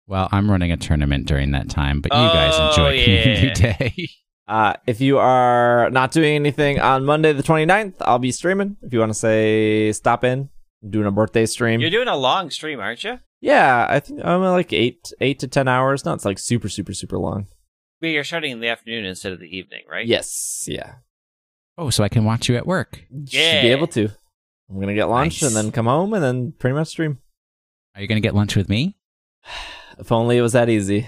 [SPEAKER 2] Well, I'm running a tournament during that time, but you guys
[SPEAKER 3] Oh,
[SPEAKER 2] enjoy
[SPEAKER 3] yeah.
[SPEAKER 2] Community Day.
[SPEAKER 1] Uh, if you are not doing anything on Monday the 29th, I'll be streaming. If you want to say stop in, I'm doing a birthday stream.
[SPEAKER 3] You're doing a long stream, aren't you?
[SPEAKER 1] yeah, I think I'm like eight, eight to ten hours. Not it's like super, super, super long.
[SPEAKER 3] But you're starting in the afternoon instead of the evening, right?
[SPEAKER 1] Yes, yeah.
[SPEAKER 2] oh, so I can watch you at work.
[SPEAKER 3] Yeah.
[SPEAKER 1] Should be able to. I'm gonna get lunch
[SPEAKER 2] Nice.
[SPEAKER 1] and then come home and then pretty much stream.
[SPEAKER 2] Are you going to get lunch with me?
[SPEAKER 1] If only it was that easy.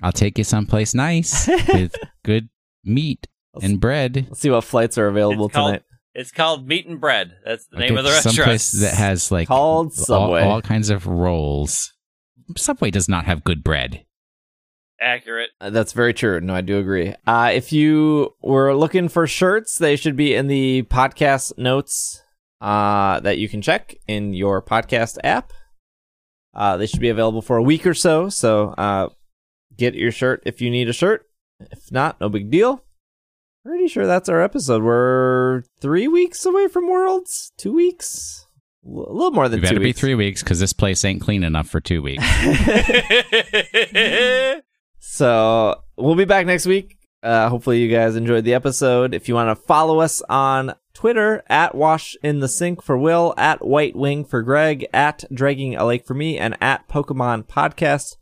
[SPEAKER 2] I'll take you someplace nice with good meat and bread.
[SPEAKER 1] Let's see what flights are available
[SPEAKER 3] It's called-
[SPEAKER 1] tonight.
[SPEAKER 3] It's called Meat and Bread. That's the
[SPEAKER 2] I'll
[SPEAKER 3] name of the restaurant.
[SPEAKER 2] Someplace that has like
[SPEAKER 1] Called
[SPEAKER 2] all-
[SPEAKER 1] Subway.
[SPEAKER 2] all kinds of rolls. Subway does not have good bread.
[SPEAKER 3] Accurate.
[SPEAKER 1] Uh, That's very true. No, I do agree. Uh, if you were looking for shirts, they should be in the podcast notes uh, that you can check in your podcast app. Uh, they should be available for a week or so. So uh, get your shirt if you need a shirt. If not, no big deal. Pretty sure that's our episode. We're three weeks away from Worlds. Two weeks. A little more than
[SPEAKER 2] You better
[SPEAKER 1] two
[SPEAKER 2] be
[SPEAKER 1] weeks.
[SPEAKER 2] three weeks because this place ain't clean enough for two weeks.
[SPEAKER 1] So we'll be back next week. Uh, hopefully you guys enjoyed the episode. If you want to follow us on Twitter at Wash in the Sink for Will, at White Wing for Greg, at Dragging a Lake for me, and at Pokemon Podcast,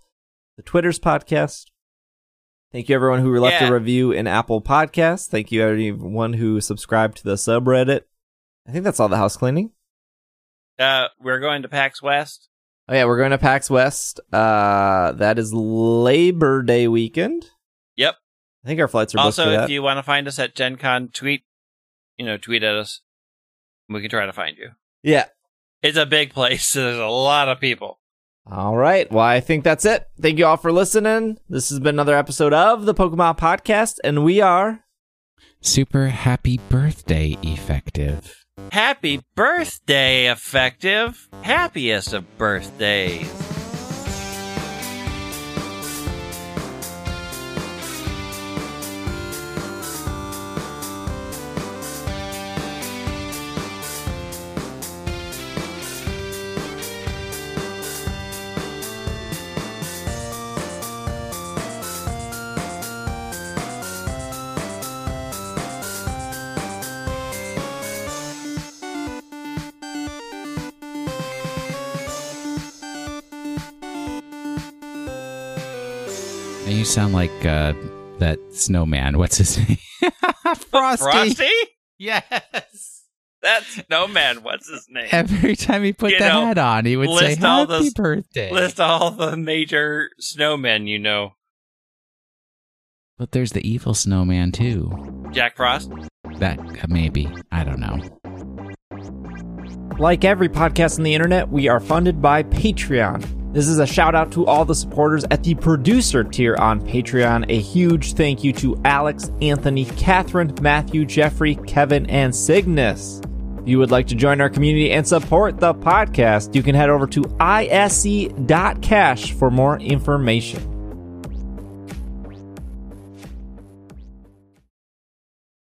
[SPEAKER 1] the Twitter's podcast. Thank you everyone who left
[SPEAKER 3] Yeah.
[SPEAKER 1] a review in Apple Podcasts. Thank you everyone who subscribed to the subreddit. I think that's all the house cleaning.
[SPEAKER 3] uh, we're going to PAX West.
[SPEAKER 1] Oh yeah, we're going to PAX West. Uh, that is Labor Day weekend.
[SPEAKER 3] Yep.
[SPEAKER 1] I think our flights are booked
[SPEAKER 3] Also, if you want to find us at Gen Con, tweet, you know, tweet at us. We can try to find you.
[SPEAKER 1] yeah.
[SPEAKER 3] It's a big place. So there's a lot of people.
[SPEAKER 1] All right. Well, I think that's it. Thank you all for listening. This has been another episode of the Pokemon Podcast, and we are.
[SPEAKER 2] Super happy birthday, effective.
[SPEAKER 3] Happy birthday, effective. Happiest of birthdays.
[SPEAKER 2] Sound like uh, that snowman. What's his name? Frosty.
[SPEAKER 3] Frosty?
[SPEAKER 2] Yes.
[SPEAKER 3] That snowman, what's his name?
[SPEAKER 2] Every time he put
[SPEAKER 3] You
[SPEAKER 2] the
[SPEAKER 3] know,
[SPEAKER 2] hat on, he would say
[SPEAKER 3] list all
[SPEAKER 2] "Happy
[SPEAKER 3] those-
[SPEAKER 2] birthday."
[SPEAKER 3] List all the major snowmen you know.
[SPEAKER 2] But there's the evil snowman too.
[SPEAKER 3] Jack Frost?
[SPEAKER 2] That uh, maybe I don't know.
[SPEAKER 1] Like every podcast on the internet, we are funded by Patreon. This is a shout out to all the supporters at the producer tier on Patreon. A huge thank you to Alex, Anthony, Catherine, Matthew, Jeffrey, Kevin, and Cygnus. If you would like to join our community and support the podcast, you can head over to isc.cash for more information.